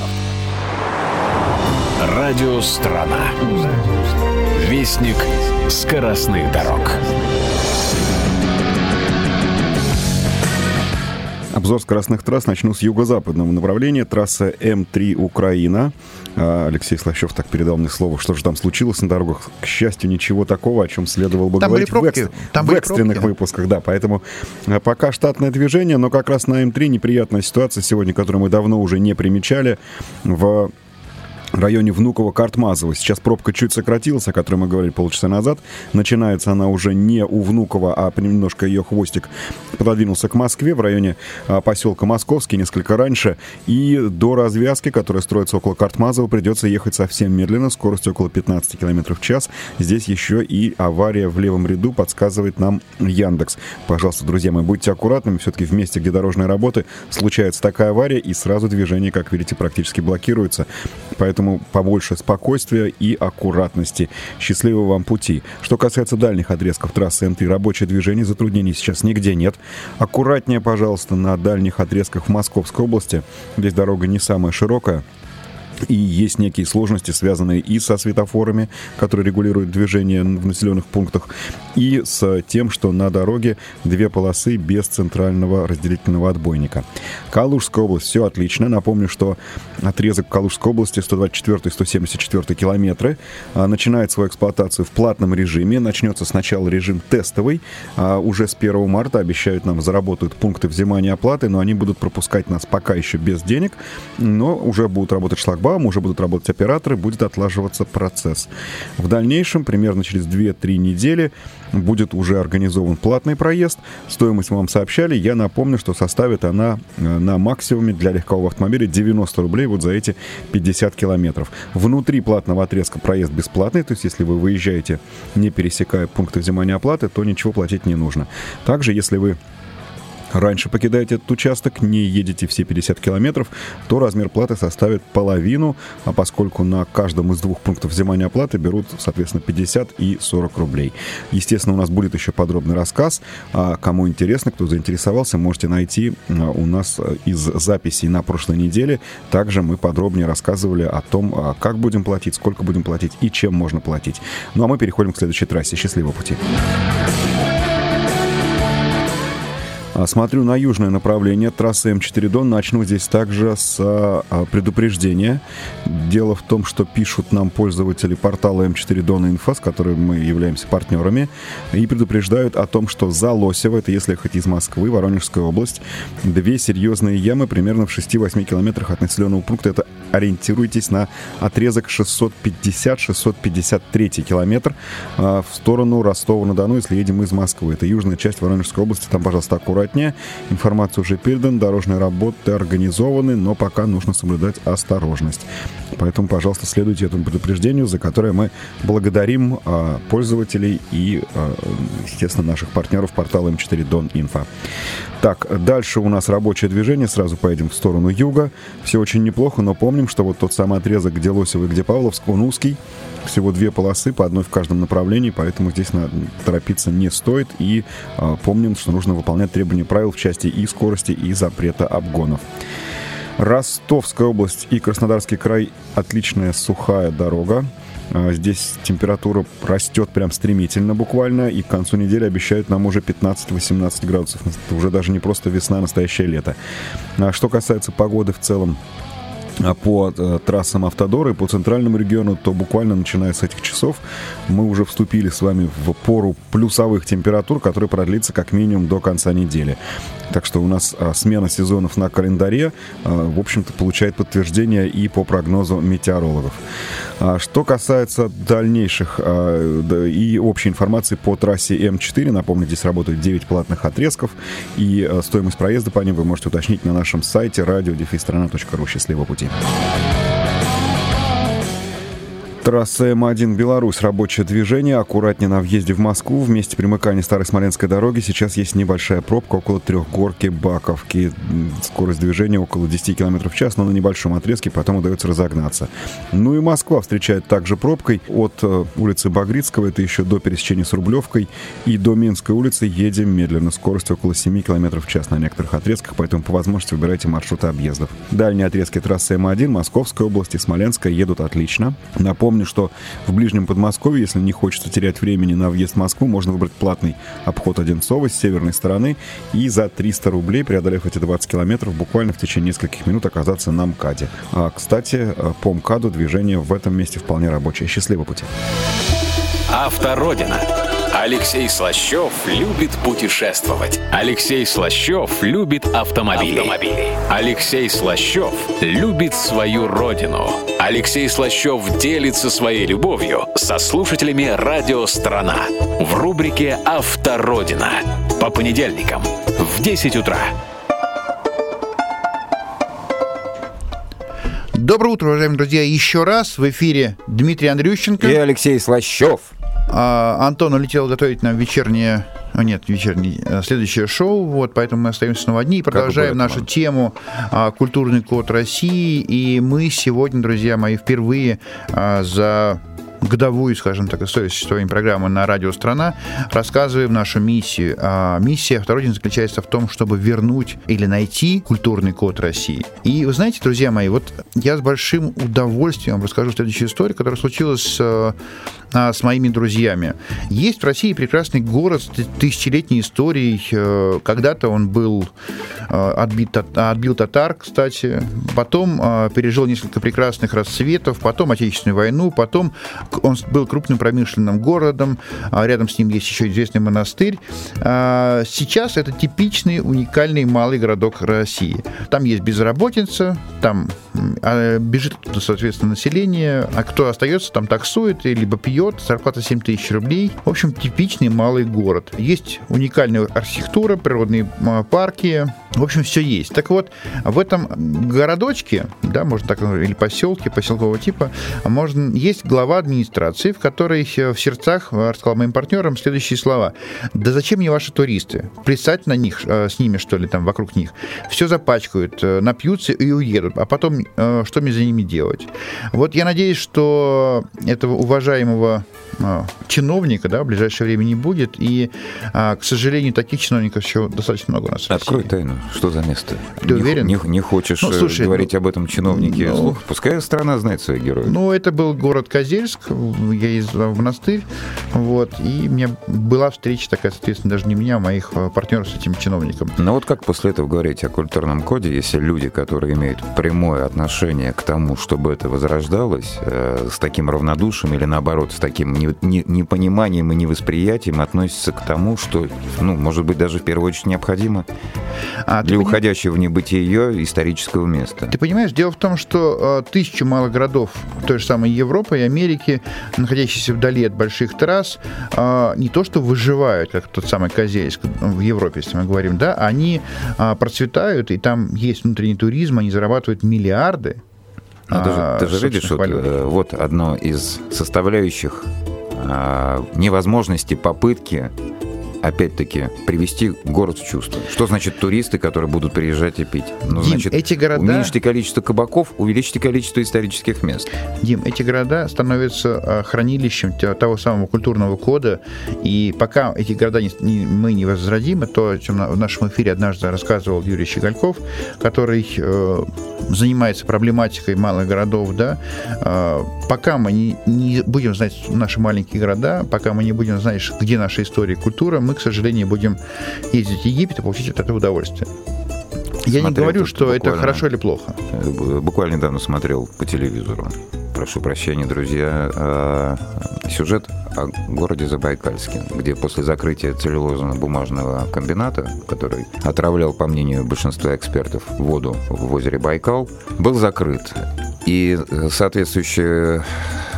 Радио «Страна». Вестник скоростных дорог. Обзор скоростных трасс начну с юго-западного направления. Трасса М3 Украина. А, Алексей Слащев так передал мне слово, что же там случилось на дорогах. К счастью, ничего такого, о чем следовало бы там говорить были пробки. в, экс... там в экстренных пробки. выпусках. Да, поэтому а, пока штатное движение, но как раз на М3 неприятная ситуация сегодня, которую мы давно уже не примечали. В в районе Внуково-Картмазово. Сейчас пробка чуть сократилась, о которой мы говорили полчаса назад. Начинается она уже не у Внуково, а немножко ее хвостик пододвинулся к Москве в районе а, поселка Московский, несколько раньше. И до развязки, которая строится около Картмазова, придется ехать совсем медленно, скоростью около 15 км в час. Здесь еще и авария в левом ряду подсказывает нам Яндекс. Пожалуйста, друзья мои, будьте аккуратными. Все-таки в месте, где дорожные работы, случается такая авария, и сразу движение, как видите, практически блокируется. Поэтому побольше спокойствия и аккуратности. Счастливого вам пути. Что касается дальних отрезков трассы М3, рабочее движение, затруднений сейчас нигде нет. Аккуратнее, пожалуйста, на дальних отрезках в Московской области. Здесь дорога не самая широкая. И есть некие сложности, связанные и со светофорами, которые регулируют движение в населенных пунктах, и с тем, что на дороге две полосы без центрального разделительного отбойника. Калужская область, все отлично. Напомню, что отрезок Калужской области 124 и 174 километры а, начинает свою эксплуатацию в платном режиме. Начнется сначала режим тестовый. А уже с 1 марта обещают нам заработают пункты взимания оплаты, но они будут пропускать нас пока еще без денег, но уже будут работать шлагбаум, уже будут работать операторы, будет отлаживаться процесс. В дальнейшем, примерно через 2-3 недели, будет уже организован платный проезд. Стоимость мы вам сообщали. Я напомню, что составит она э, на максимуме для легкового автомобиля 90 рублей вот за эти 50 километров. Внутри платного отрезка проезд бесплатный, то есть если вы выезжаете, не пересекая пункты взимания оплаты, то ничего платить не нужно. Также, если вы раньше покидаете этот участок, не едете все 50 километров, то размер платы составит половину, а поскольку на каждом из двух пунктов взимания оплаты берут, соответственно, 50 и 40 рублей. Естественно, у нас будет еще подробный рассказ. А кому интересно, кто заинтересовался, можете найти а, у нас а, из записей на прошлой неделе. Также мы подробнее рассказывали о том, а, как будем платить, сколько будем платить и чем можно платить. Ну а мы переходим к следующей трассе. Счастливого пути! А, смотрю на южное направление трассы М4 Дон. Начну здесь также с а, а, предупреждения. Дело в том, что пишут нам пользователи портала М4 Дон Инфо, с которым мы являемся партнерами, и предупреждают о том, что за Лосево, это если ехать из Москвы, Воронежская область, две серьезные ямы примерно в 6-8 километрах от населенного пункта. Это ориентируйтесь на отрезок 650-653 километр в сторону Ростова-на-Дону, если едем из Москвы. Это южная часть Воронежской области. Там, пожалуйста, аккуратно аккуратнее. Информация уже передана, дорожные работы организованы, но пока нужно соблюдать осторожность. Поэтому, пожалуйста, следуйте этому предупреждению, за которое мы благодарим а, пользователей и, а, естественно, наших партнеров портала М4 Дон Инфо. Так, дальше у нас рабочее движение. Сразу поедем в сторону юга. Все очень неплохо, но помним, что вот тот самый отрезок, где Лосево и где Павловск, он узкий. Всего две полосы, по одной в каждом направлении, поэтому здесь надо торопиться не стоит. И э, помним, что нужно выполнять требования правил в части и скорости, и запрета обгонов. Ростовская область и Краснодарский край отличная сухая дорога. А, здесь температура растет прям стремительно буквально, и к концу недели обещают нам уже 15-18 градусов. Это уже даже не просто весна, а настоящее лето. А что касается погоды в целом, по э, трассам Автодора и по центральному региону, то буквально начиная с этих часов мы уже вступили с вами в пору плюсовых температур, которые продлится как минимум до конца недели. Так что у нас а, смена сезонов на календаре, а, в общем-то, получает подтверждение и по прогнозу метеорологов. А, что касается дальнейших а, и общей информации по трассе М4, напомню, здесь работают 9 платных отрезков, и а, стоимость проезда по ним вы можете уточнить на нашем сайте радиодефистрана.ру. Счастливого пути! Трасса М1 Беларусь. Рабочее движение. Аккуратнее на въезде в Москву. В месте примыкания Старой Смоленской дороги сейчас есть небольшая пробка около трехгорки Баковки. Скорость движения около 10 км в час, но на небольшом отрезке потом удается разогнаться. Ну и Москва встречает также пробкой от э, улицы Багрицкого, это еще до пересечения с Рублевкой, и до Минской улицы едем медленно. Скорость около 7 км в час на некоторых отрезках, поэтому по возможности выбирайте маршруты объездов. Дальние отрезки трассы М1 Московской области, Смоленская едут отлично. Напомню, Напомню, что в ближнем Подмосковье, если не хочется терять времени на въезд в Москву, можно выбрать платный обход Одинцова с северной стороны и за 300 рублей, преодолев эти 20 километров, буквально в течение нескольких минут оказаться на МКАДе. А, кстати, э, по МКАДу движение в этом месте вполне рабочее. Счастливого пути! Автородина. Алексей Слащев любит путешествовать. Алексей Слащев любит автомобили. Алексей Слащев любит свою родину. Алексей Слащев делится своей любовью со слушателями «Радио Страна» в рубрике «Автородина» по понедельникам в 10 утра. Доброе утро, уважаемые друзья. Еще раз в эфире Дмитрий Андрющенко. И Алексей Слащев. А, Антон улетел готовить нам вечернее а, нет, вечерний, а, следующее шоу, вот, поэтому мы остаемся снова одни и продолжаем нашу тему а, «Культурный код России», и мы сегодня, друзья мои, впервые а, за годовую, скажем так, историю существования программы на радио «Страна», рассказываем нашу миссию. А миссия Автородина заключается в том, чтобы вернуть или найти культурный код России. И вы знаете, друзья мои, вот я с большим удовольствием расскажу следующую историю, которая случилась э, а, с моими друзьями. Есть в России прекрасный город с тысячелетней историей. Э, когда-то он был э, отбит, отбил татар, кстати. Потом пережил несколько прекрасных расцветов. Потом Отечественную войну. Потом он был крупным промышленным городом, а рядом с ним есть еще известный монастырь. А, сейчас это типичный уникальный малый городок России. Там есть безработица, там а, бежит, соответственно, население, а кто остается, там таксует, либо пьет, зарплата 7 тысяч рублей. В общем, типичный малый город. Есть уникальная архитектура, природные парки, в общем, все есть. Так вот, в этом городочке, да, можно так или поселке, поселкового типа, можно, есть глава администрации, в которой э, в сердцах рассказал моим партнерам следующие слова. Да зачем мне ваши туристы? Плясать на них, э, с ними, что ли, там, вокруг них. Все запачкают, э, напьются и уедут. А потом, что мне за ними делать? Вот я надеюсь, что этого уважаемого чиновника, да, в ближайшее время не будет. И, к сожалению, таких чиновников еще достаточно много у нас. Открой тайну. Что за место? Ты не, уверен? Не, не хочешь ну, слушай, говорить ну, об этом чиновнике? Ну, Слух, пускай страна знает своих героев. Ну, это был город Козельск, я ездил в монастырь, вот, и у меня была встреча такая, соответственно, даже не меня, а моих э, партнеров с этим чиновником. Но вот как после этого говорить о культурном коде, если люди, которые имеют прямое отношение к тому, чтобы это возрождалось, э, с таким равнодушием или наоборот, с таким не, не, непониманием и невосприятием относятся к тому, что, ну, может быть, даже в первую очередь необходимо а, для уходящего поним... в небытие исторического места. Ты понимаешь, дело в том, что э, тысячи малых городов той же самой Европы и Америки находящиеся вдали от больших трасс, а, не то что выживают, как тот самый Козельск в Европе, если мы говорим, да, они а, процветают, и там есть внутренний туризм, они зарабатывают миллиарды. Ну, ты же, ты же видишь, вот, э, вот одно из составляющих невозможности попытки опять-таки, привести город в чувство. Что значит туристы, которые будут приезжать и пить? Ну, Дим, значит, эти города... уменьшите количество кабаков, увеличьте количество исторических мест. Дим, эти города становятся а, хранилищем того самого культурного кода, и пока эти города не, не, мы не возродим, то, о чем в нашем эфире однажды рассказывал Юрий Щегольков, который э, занимается проблематикой малых городов, да, э, пока мы не, не будем знать наши маленькие города, пока мы не будем знать, где наша история и культура, мы к сожалению, будем ездить в Египет и получить от этого удовольствие. Я не говорю, что это хорошо или плохо. Э, буквально недавно смотрел по телевизору. Прошу прощения, друзья. А, сюжет о городе Забайкальске, где после закрытия целлюлозно-бумажного комбината, который отравлял, по мнению большинства экспертов, воду в озере Байкал, был закрыт. И э, соответствующее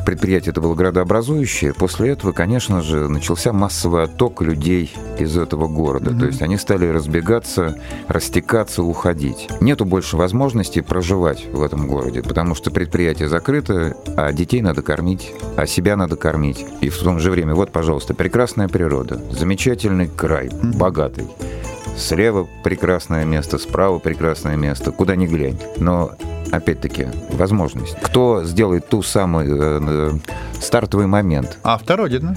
предприятие это было градообразующее. После этого, конечно же, начался массовый отток людей из этого города. Mm-hmm. То есть они стали разбегаться, растекаться, уходить. Нету больше возможности проживать в этом городе, потому что предприятие закрыто, а детей надо кормить, а себя надо кормить. И в том же время, вот, пожалуйста, прекрасная природа, замечательный край, mm-hmm. богатый. Слева прекрасное место, справа прекрасное место, куда ни глянь. Но опять-таки, возможность. Кто сделает ту самую э, э стартовый момент? Автородина.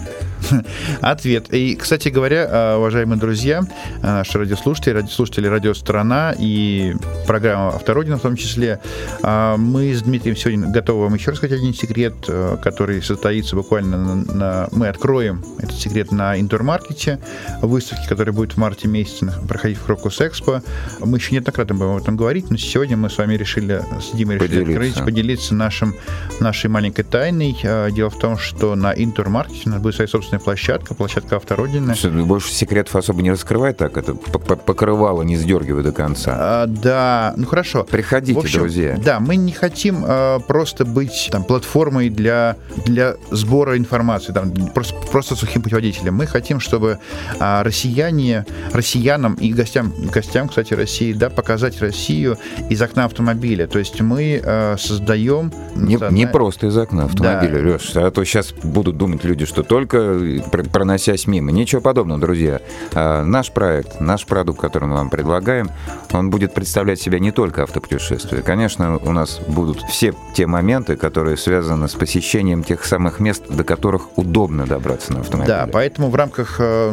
Ответ. И, кстати говоря, э, уважаемые друзья, э, наши радиослушатели, радиослушатели радио «Страна» и программа «Автородина» в том числе, мы с Дмитрием сегодня готовы вам еще рассказать один секрет, который состоится буквально на... на мы откроем этот секрет на Интермаркете, выставке, которая будет в марте месяце проходить в Крокус Экспо. Мы еще неоднократно будем об этом говорить, но сегодня мы с вами решили с Димой решили поделиться. открыть, поделиться нашим, нашей маленькой тайной. А, дело в том, что на Интермаркете у нас будет своя собственная площадка, площадка автородины. Что, больше секретов особо не раскрывай так, это п- покрывало не сдергивай до конца. А, да, ну хорошо. Приходите, В общем, друзья. Да, мы не хотим э, просто быть там, платформой для, для сбора информации, там, просто, просто сухим путеводителем. Мы хотим, чтобы а, россияне, россиянам и гостям, гостям, кстати, России, да, показать Россию из окна автомобиля. То есть мы э, создаем... Не, националь- не просто из окна автомобиля, Да. Леш, а то сейчас будут думать люди, что только пр- проносясь мимо. Ничего подобного, друзья. А, наш проект, наш продукт, который мы вам предлагаем, он будет представлять себя не только автопутешествие. Конечно, у нас будут все те моменты, которые связаны с посещением тех самых мест, до которых удобно добраться на автомобиле. Да, поэтому в рамках э,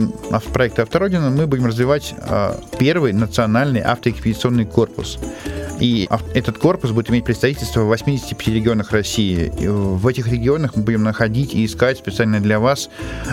проекта «Автородина» мы будем развивать э, первый национальный автоэкспедиционный корпус. И этот корпус будет иметь представительство в 85 регионах России. И в этих регионах мы будем находить и искать специально для вас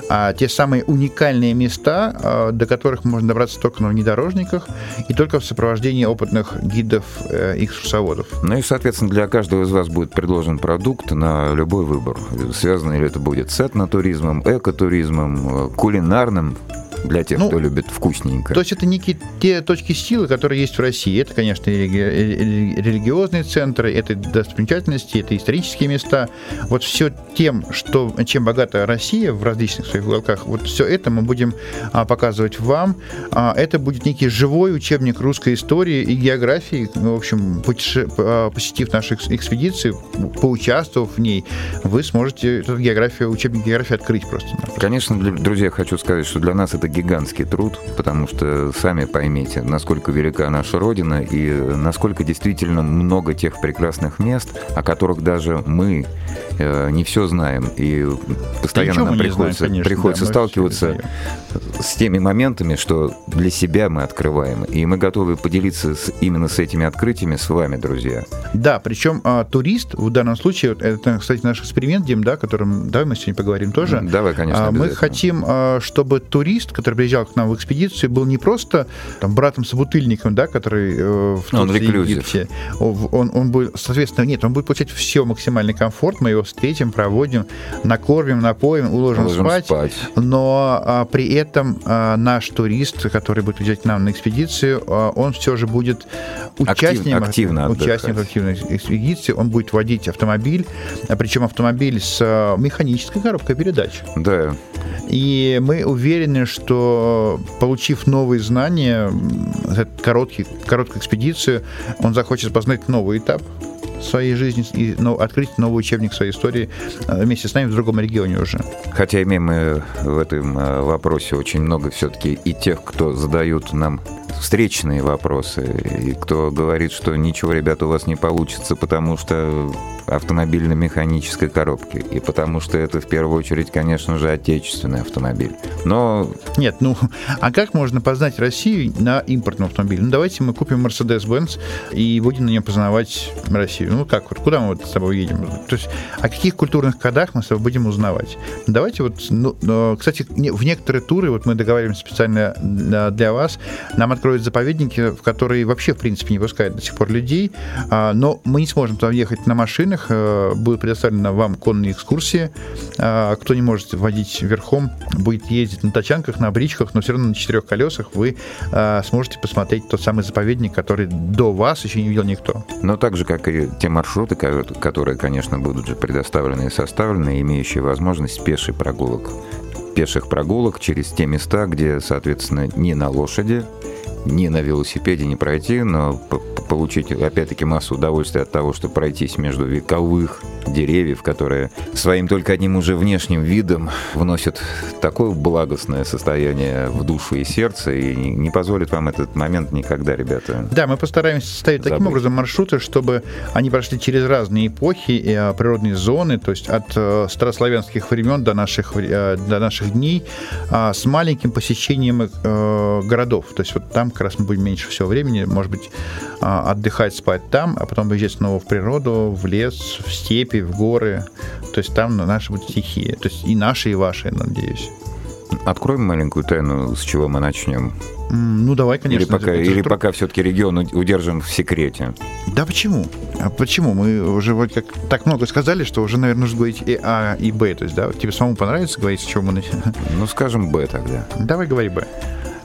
а, те самые уникальные места, а, до которых можно добраться только на внедорожниках и только в сопровождении опытных гидов э, и экскурсоводов. Ну и, соответственно, для каждого из вас будет предложен продукт на любой выбор. Связано ли это будет с этнотуризмом, экотуризмом, э, кулинарным, для тех, Ну, кто любит вкусненько. То есть это некие те точки силы, которые есть в России. Это, конечно, религи- рели- религиозные центры, это достопримечательности, это исторические места. Вот все тем, что, чем богата Россия в различных своих уголках, вот все это мы будем а, показывать вам. А, это будет некий живой учебник русской истории и географии. В общем, путеше- а, посетив нашу экс- экспедицию, поучаствовав в ней, вы сможете эту географию, учебник географии открыть просто. Конечно, для- друзья, хочу сказать, что для нас это гигантский труд, потому что сами поймите, насколько велика наша Родина и насколько действительно много тех прекрасных мест, о которых даже мы э, не все знаем. И постоянно ничего нам не знаем, приходится, конечно, приходится да, сталкиваться с теми моментами, что для себя мы открываем. И мы готовы поделиться с- именно с этими открытиями с вами, друзья. Да, причем а, турист в данном случае, это, кстати, наш эксперимент, Дим, да, которым, давай мы сегодня поговорим тоже. Давай, конечно, А, Мы хотим, а, чтобы турист, который приезжал к нам в экспедицию, был не просто там братом-собутыльником, да, который э, в Он Турции reclusive. Египте. Он, он, он будет, соответственно, нет, он будет получать все максимальный комфорт, мы его встретим, проводим, накормим, напоим, уложим, Уложим спать. спать. Но а, при этом а, наш турист, который будет приезжать к нам на экспедицию, а, он все же будет участником, активно участником активной экспедиции, он будет водить автомобиль, а, причем автомобиль с а, механической коробкой передач. Да, И мы уверены, что получив новые знания, короткий, короткую экспедицию, он захочет познать новый этап своей жизни и ну, открыть новый учебник своей истории а, вместе с нами в другом регионе уже. Хотя имеем мы в этом э, вопросе очень много все-таки и тех, кто задают нам встречные вопросы, и кто говорит, что ничего, ребята, у вас не получится, потому что автомобильно-механической коробки, и потому что это в первую очередь, конечно же, отечественный автомобиль. Но Нет, ну, а как можно познать Россию на импортном автомобиле? Ну, давайте мы купим Mercedes-Benz и будем на нем познавать Россию. Ну, как, вот куда мы вот с тобой едем? То есть, о каких культурных кодах мы с тобой будем узнавать? Давайте вот, ну, но, кстати, в некоторые туры, вот мы договариваемся специально для, для вас, нам откроют заповедники, в которые вообще, в принципе, не пускают до сих пор людей, а, но мы не сможем туда ехать на машинах, э, будут предоставлены вам конные экскурсии, а, кто не может водить верхом, будет ездить на тачанках, на бричках, но все равно на четырех колесах вы сможете посмотреть тот самый заповедник, который до вас еще не видел никто. Но так же, как и те маршруты, ко- которые, конечно, будут же предоставлены и составлены, имеющие возможность пешей прогулок. Пеших прогулок через те места, где, соответственно, ни на лошади, ни на велосипеде не пройти, но получить, опять-таки, массу удовольствия от того, что пройтись между вековых деревьев, которые своим только одним уже внешним видом вносят такое благостное состояние в душу и сердце, и не позволит вам этот момент никогда, ребята. Да, мы постараемся составить таким образом маршруты, чтобы они прошли через разные эпохи и а, природные зоны, то есть от э, старославянских времен до наших, э, до наших дней, а, с маленьким посещением э, городов. То есть вот там как раз мы будем меньше всего времени, может быть, а, отдыхать, спать там, а потом выезжать снова в природу, в лес, в степи, в горы. То есть там наши будут стихии. То есть и наши, и ваши, надеюсь. Откроем маленькую тайну, с чего мы начнем. Ну, давай, конечно. или пока, или пока все-таки регион удержим в секрете. Да почему? А почему? Мы уже вот как так много сказали, что уже, наверное, нужно говорить и А, и Б. То есть, да, тебе самому понравится говорить, с чего мы начинаем? Ну, скажем, Б тогда. Давай говори Б.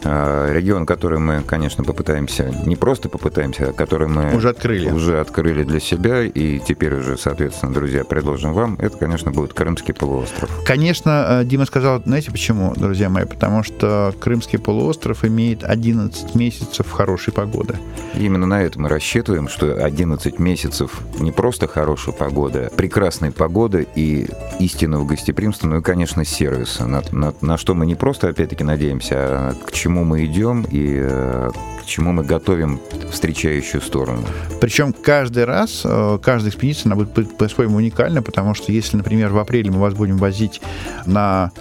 А, Регион, который мы, конечно, попытаемся, не просто попытаемся, а который мы Уже открыли. уже открыли для себя, и теперь уже, соответственно, друзья, предложим вам, это, конечно, будет Крымский полуостров. Конечно, э, Дима сказал, знаете почему, друзья мои? Потому что Крымский полуостров имеет 11 месяцев хорошей погоды. Именно на это мы рассчитываем, что 11 месяцев не просто хорошая погода, а прекрасная погода и истинного гостеприимства, ну и, конечно, сервиса, на, на- на что мы не просто, опять-таки, надеемся, а к чему мы идем и э, к чему мы готовим встречающую сторону. Причем каждый раз, э, каждая экспедиция, она будет по- по-своему уникальна, потому что если, например, в апреле мы вас будем возить на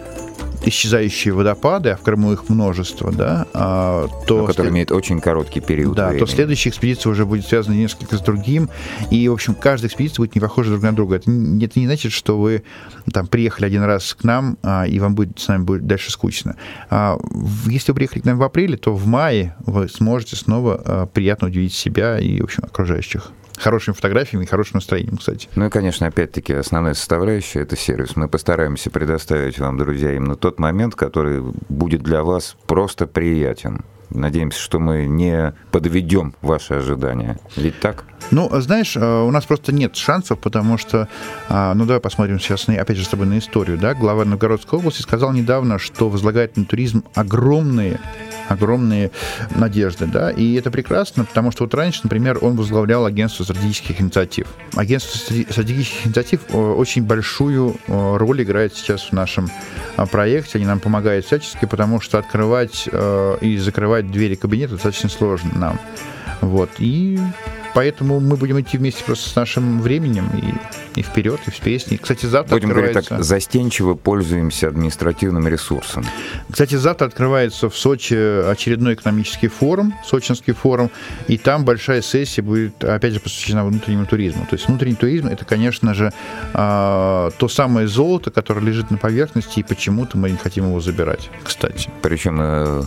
исчезающие водопады, а в Крыму их множество, да, а, то... который след- имеет очень короткий период Да, времени. то следующая экспедиция уже будет связана несколько с другим. И, в общем, каждая экспедиция будет не похожа друг на друга. Это не, это не значит, что вы там приехали один раз к нам, а, и вам будет с нами будет дальше скучно. А, если вы приехали к нам в апреле, то в мае вы сможете снова а, приятно удивить себя и, в общем, окружающих. Хорошими фотографиями и хорошим настроением, кстати. Ну и, конечно, опять-таки, основная составляющая – это сервис. Мы постараемся предоставить вам, друзья, именно тот момент, который будет для вас просто приятен. Надеемся, что мы не подведем ваши ожидания. Ведь так? Ну, знаешь, э, у нас просто нет шансов, потому что, а, ну давай посмотрим сейчас, опять же, с тобой на историю, да, глава Новгородской области сказал недавно, что возлагает на туризм огромные огромные надежды, да, и это прекрасно, потому что вот раньше, например, он возглавлял агентство стратегических инициатив. Агентство стратеги- стратегических инициатив э, очень большую э, роль играет сейчас в нашем а, проекте, они нам помогают всячески, потому что открывать э, и закрывать двери кабинета достаточно сложно нам. Вот. И поэтому мы будем идти вместе просто с нашим временем и, и вперед, и в песни. Кстати, завтра Будем говорить открывается... так, застенчиво пользуемся административным ресурсом. Кстати, завтра открывается в Сочи очередной экономический форум, Сочинский форум, и там большая сессия будет, опять же, посвящена внутреннему туризму. То есть внутренний туризм – это, конечно же, а, то самое золото, которое лежит на поверхности, и почему-то мы не хотим его забирать, кстати. Причем, э,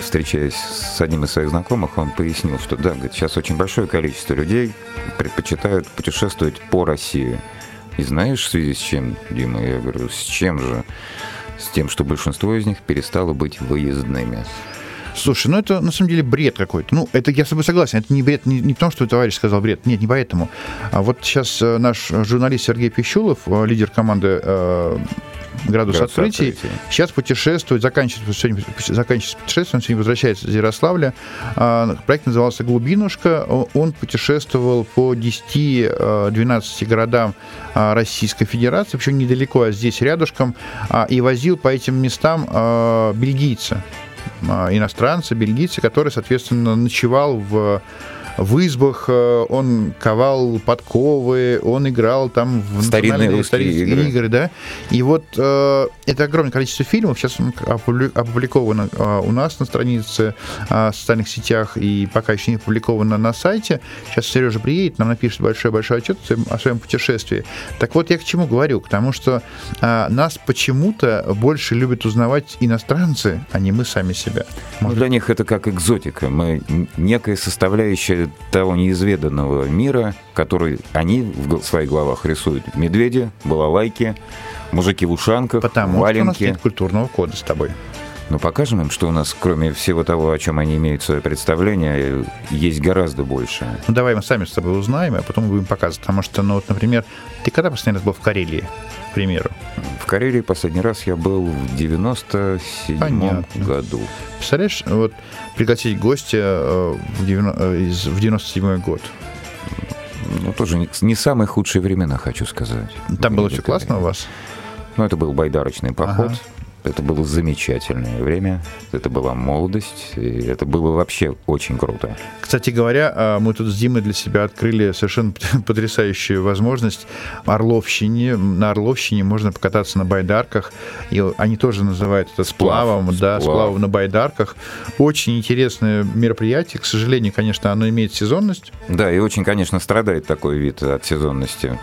встречаясь с одним из своих знакомых, он пояснил, что да, говорит, сейчас очень большое количество людей предпочитают путешествовать по России. И знаешь, в связи с чем, Дима? Я говорю, с чем же? С тем, что большинство из них перестало быть выездными. Слушай, ну это на самом деле бред какой-то. Ну, это я с тобой согласен. Это не бред, не, не потому, что товарищ сказал бред. Нет, не поэтому. А вот сейчас э, наш журналист Сергей Пищулов, э, лидер команды э, «Градус, «Градус открытий», открытий». сейчас путешествует, заканчивает, сегодня заканчивает путешествие, он сегодня возвращается из Ярославля. А, Проект назывался «Глубинушка». Он путешествовал по 10-12 городам а, Российской Федерации, причем недалеко, а здесь рядышком, а, и возил по этим местам а, бельгийца а, иностранца, бельгийца, который, соответственно, ночевал в в избах, э, он ковал подковы, он играл там в Старинные русские исторические игры. да. И вот э, это огромное количество фильмов, сейчас опубликовано э, у нас на странице э, в социальных сетях и пока еще не опубликовано на сайте. Сейчас Сережа приедет, нам напишет большой-большой отчет о своем, путешествии. Так вот, я к чему говорю? К тому, что э, нас почему-то больше любят узнавать иностранцы, а не мы сами себя. Ну, для них это как экзотика. Мы некая составляющая того неизведанного мира, который они в своих головах рисуют. Медведи, балалайки, мужики в ушанках, Потому что у нас валенки. нет культурного кода с тобой. Но покажем им, что у нас, кроме всего того, о чем они имеют свое представление, есть гораздо больше. Ну, давай мы сами с тобой узнаем, а потом будем показывать. Потому что, ну, вот, например, ты когда последний раз был в Карелии, к примеру? В Карелии последний раз я был в 97 Понятно. году. Представляешь, вот пригласить гостя э, в, девяно- э, из- в 97 год. Ну, тоже не, самые худшие времена, хочу сказать. Там было все классно у вас? Ну, это был байдарочный поход. Ага. Это было замечательное время. Это была молодость. И это было вообще очень круто. Кстати говоря, э, мы тут с Димой для себя открыли совершенно потрясающую возможность. Орловщине, на Орловщине можно покататься на байдарках. И они тоже называют это сплавом, Сплав, да, сплав. сплавом на байдарках. Очень интересное мероприятие. К сожалению, конечно, оно имеет сезонность. Да, и очень, конечно, страдает такой вид от сезонности.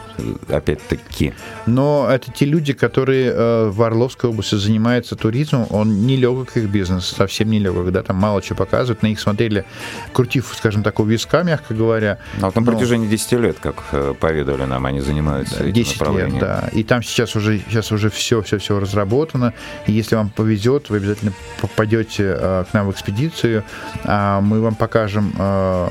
Опять-таки. Но это те люди, которые э, в Орловской области занимаются занимается туризмом, он не легок их бизнес, совсем не легок, да, там мало чего показывают, на них смотрели, крутив, скажем так, у виска, мягко говоря. Но вот на протяжении 10 лет, как э, поведали нам, они занимаются Да, этим 10 лет, да. И там сейчас уже, сейчас уже все, все, все разработано. И если вам повезет, вы обязательно попадете э, к нам в экспедицию. А мы вам покажем э,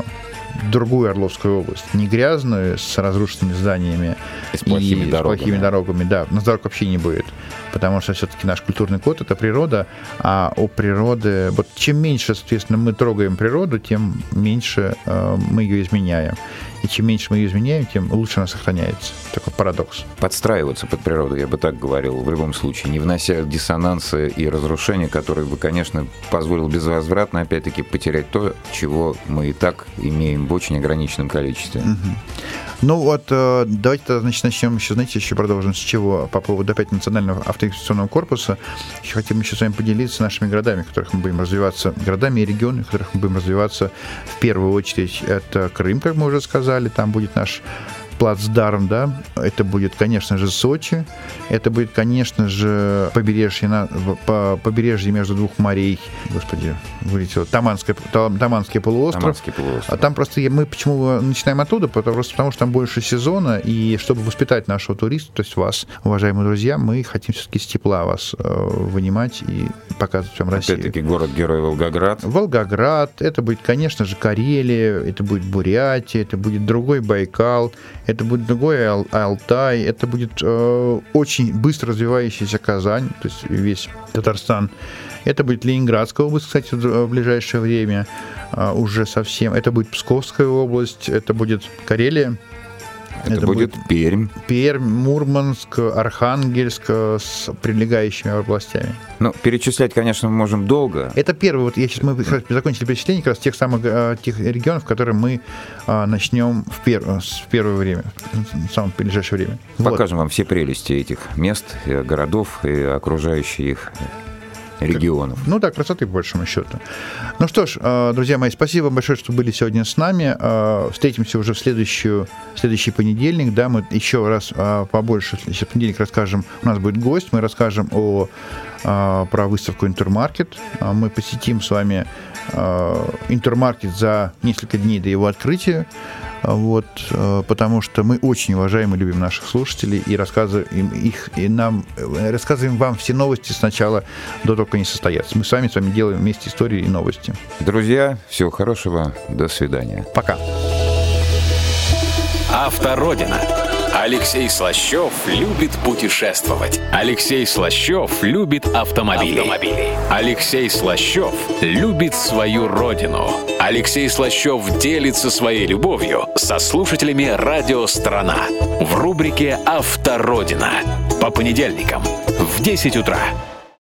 другую Орловскую область. Не грязную, с разрушенными зданиями И с плохими и дорогами. с плохими дорогами. Да, на дорог вообще не будет. Потому что все-таки наш культурный код — это природа, а у природы... Вот чем меньше, соответственно, мы трогаем природу, тем меньше э, мы ее изменяем. И чем меньше мы ее изменяем, тем лучше она сохраняется. Такой парадокс. Подстраиваться под природу, я бы так говорил, в любом случае, не внося диссонансы и разрушения, которые бы, конечно, позволил безвозвратно, опять-таки, потерять то, чего мы и так имеем в очень ограниченном количестве. Ну вот, э, давайте значит, начнем еще, знаете, еще продолжим с чего по поводу опять Национального автоинвестиционного корпуса. Еще хотим еще с вами поделиться нашими городами, в которых мы будем развиваться, городами и регионами, в которых мы будем развиваться. В первую очередь это Крым, как мы уже сказали, там будет наш плацдарм, да, это будет, конечно же, Сочи, это будет, конечно же, побережье, на, по, побережье между двух морей, господи, вылетело, Таманское, Та- Таманский полуостров, Таманский полуостров. а там просто я- мы почему начинаем оттуда? Потому, просто потому что там больше сезона, и чтобы воспитать нашего туриста, то есть вас, уважаемые друзья, мы хотим все-таки с тепла вас э, вынимать и показывать вам Россию. Опять-таки, город-герой Волгоград. Волгоград, это будет, конечно же, Карелия, это будет Бурятия, это будет другой Байкал, это будет другой Ал- Алтай, это будет э, очень быстро развивающаяся Казань, то есть весь Татарстан. Это будет Ленинградская область, кстати, в ближайшее время э, уже совсем. Это будет Псковская область, это будет Карелия. Это, Это будет, Пермь. Пермь, Мурманск, Архангельск э, с прилегающими областями. Ну, перечислять, конечно, мы можем долго. Это первый, вот я сейчас мы закончили перечисление как раз тех самых э, тех регионов, которые мы э, начнем в, пер- в первое время, в самое ближайшее время. Вот. Покажем вам все прелести этих мест, городов и окружающих их регионов. Ну да, красоты по большому счету. Ну что ж, э, друзья мои, спасибо большое, что были сегодня с нами. Э, Встретимся уже в следующую, следующий понедельник. Да, мы еще раз э, побольше сейчас в понедельник расскажем. У нас будет гость, мы расскажем о про выставку Интермаркет. Мы посетим с вами Интермаркет за несколько дней до его открытия. Э, Вот, э, потому что мы очень уважаем и любим наших слушателей и рассказываем им их и нам э, рассказываем вам все новости сначала до того, как они состоятся. Мы с вами с вами делаем вместе истории и новости. Друзья, всего хорошего, до свидания. Пока. Автородина. Алексей Слащев любит путешествовать. Алексей Слащев любит автомобили. Алексей Слащев любит свою родину. Алексей Слащев делится своей любовью со слушателями «Радио Страна» в рубрике «Автородина» по понедельникам в 10 утра.